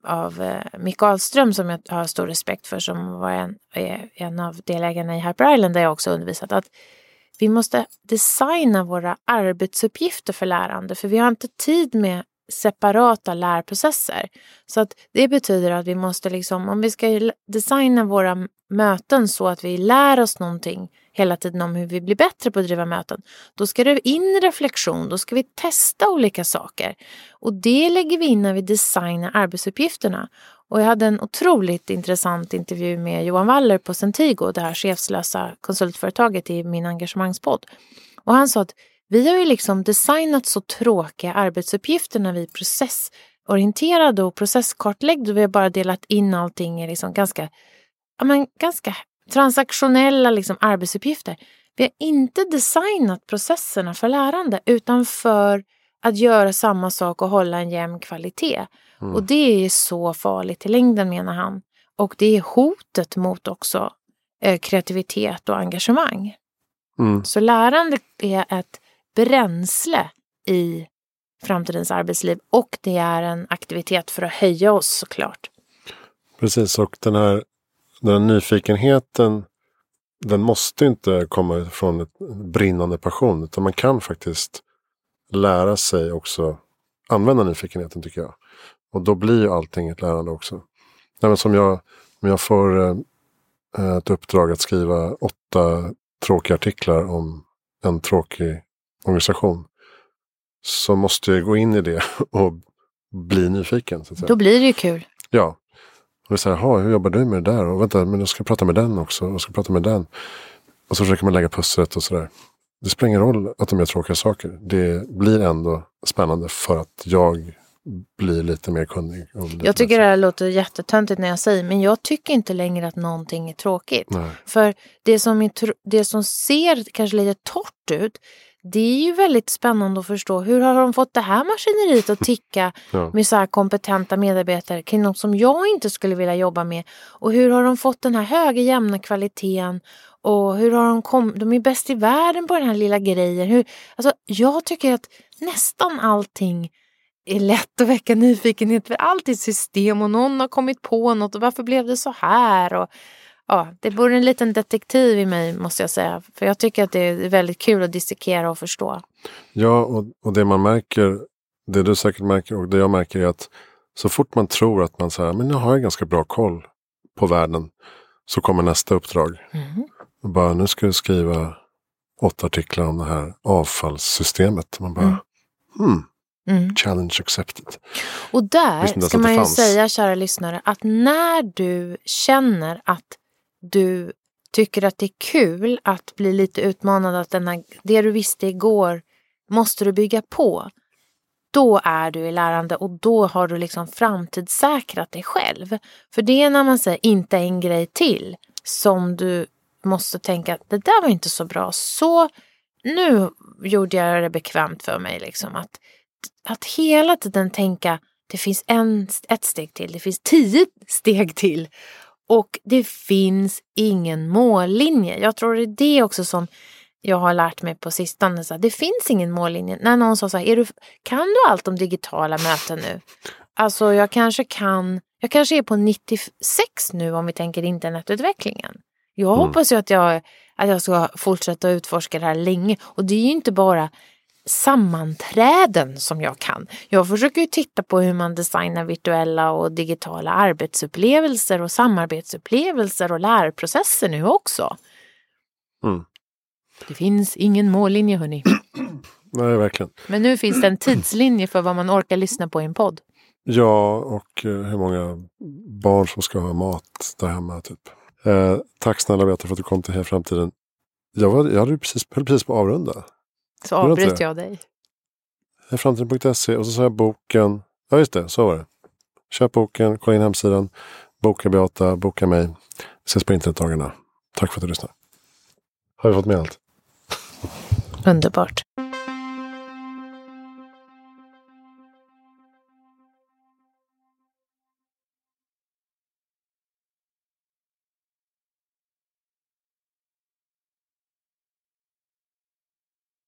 av eh, Micke Ahlström som jag har stor respekt för som var en, är en av delägarna i Hyper Island där jag också undervisat att vi måste designa våra arbetsuppgifter för lärande för vi har inte tid med separata lärprocesser. Så att det betyder att vi måste liksom, om vi ska designa våra möten så att vi lär oss någonting hela tiden om hur vi blir bättre på att driva möten, då ska det in reflektion, då ska vi testa olika saker. Och det lägger vi in när vi designar arbetsuppgifterna. Och jag hade en otroligt intressant intervju med Johan Waller på Centigo, det här chefslösa konsultföretaget i min engagemangspodd. Och han sa att vi har ju liksom designat så tråkiga arbetsuppgifter när vi är processorienterade och processkartlagda. Vi har bara delat in allting i liksom ganska, ja men ganska transaktionella liksom arbetsuppgifter. Vi har inte designat processerna för lärande utan för att göra samma sak och hålla en jämn kvalitet. Mm. Och det är så farligt i längden menar han. Och det är hotet mot också eh, kreativitet och engagemang. Mm. Så lärande är ett bränsle i framtidens arbetsliv och det är en aktivitet för att höja oss såklart. Precis, och den här, den här nyfikenheten den måste inte komma från ett brinnande passion utan man kan faktiskt lära sig också använda nyfikenheten tycker jag. Och då blir ju allting ett lärande också. Nej, som jag, om jag får eh, ett uppdrag att skriva åtta tråkiga artiklar om en tråkig organisation. Så måste jag gå in i det och bli nyfiken. Så att säga. Då blir det ju kul. Ja. Och så här, "Jaha, hur jobbar du med det där? Och vänta, men jag ska prata med den också. Och jag ska prata med den. Och så försöker man lägga pusslet och sådär. Det spelar ingen roll att de gör tråkiga saker. Det blir ändå spännande för att jag blir lite mer kunnig. lite Jag tycker mer det här låter jättetöntigt när jag säger men jag tycker inte längre att någonting är tråkigt. Nej. För det som, är, det som ser kanske lite torrt ut det är ju väldigt spännande att förstå hur har de fått det här maskineriet att ticka Ja. med så här kompetenta medarbetare kring något som jag inte skulle vilja jobba med. Och hur har de fått den här höga jämna kvaliteten och hur har de kommit, de är bäst i världen på den här lilla grejen. Hur, alltså, jag tycker att nästan allting är lätt att väcka nyfikenhet för allt är system och någon har kommit på något och varför blev det så här? Och, ja, det bor en liten detektiv i mig måste jag säga. För jag tycker att det är väldigt kul att dissekera och förstå. Ja, och, och det man märker, det du säkert märker och det jag märker är att så fort man tror att man säger, men nu har jag ganska bra koll på världen. Så kommer nästa uppdrag. Mhm. Och bara, nu ska du skriva åtta artiklar om det här avfallssystemet. Man bara, Mm. hmm, Mm. challenge accepted. Och där ska man ju säga, kära lyssnare, att när du känner att du tycker att det är kul att bli lite utmanad, att denna, det du visste igår måste du bygga på. Då är du i lärande och då har du liksom framtidssäkrat dig själv. För det är när man säger inte en grej till som du måste tänka att det där var inte så bra. Så nu gjorde jag det bekvämt för mig. Liksom. Att, att hela tiden tänka det finns en, ett steg till, det finns tio steg till. Och det finns ingen mållinje. Jag tror det är det också som jag har lärt mig på sistone. Så det finns ingen mållinje. När någon sa så här, är du, kan du allt om digitala möten nu? Alltså jag kanske kan, jag kanske är på 96 nu om vi tänker internetutvecklingen. Jag Mm. hoppas ju att jag, att jag ska fortsätta utforska det här länge. Och det är ju inte bara sammanträden som jag kan. Jag försöker ju titta på hur man designar virtuella och digitala arbetsupplevelser och samarbetsupplevelser och lärprocesser nu också. Mm. Det finns ingen mållinje hörni. Nej, verkligen. Men nu finns det en tidslinje för vad man orkar lyssna på i en podd. Ja, och eh, hur många barn som ska ha mat där hemma. Typ. Eh, tack snälla Beta för att du kom till Hela Framtiden. Jag, var, jag hade precis, höll precis på att avrunda. Så avbryter jag dig. Framtiden.se och så sa jag boken. Ja just det, så var det. Köp boken, kolla in hemsidan. Boka Beata, boka mig. Vi ses på internetdagarna. Tack för att du lyssnade. Har vi fått med allt? Underbart.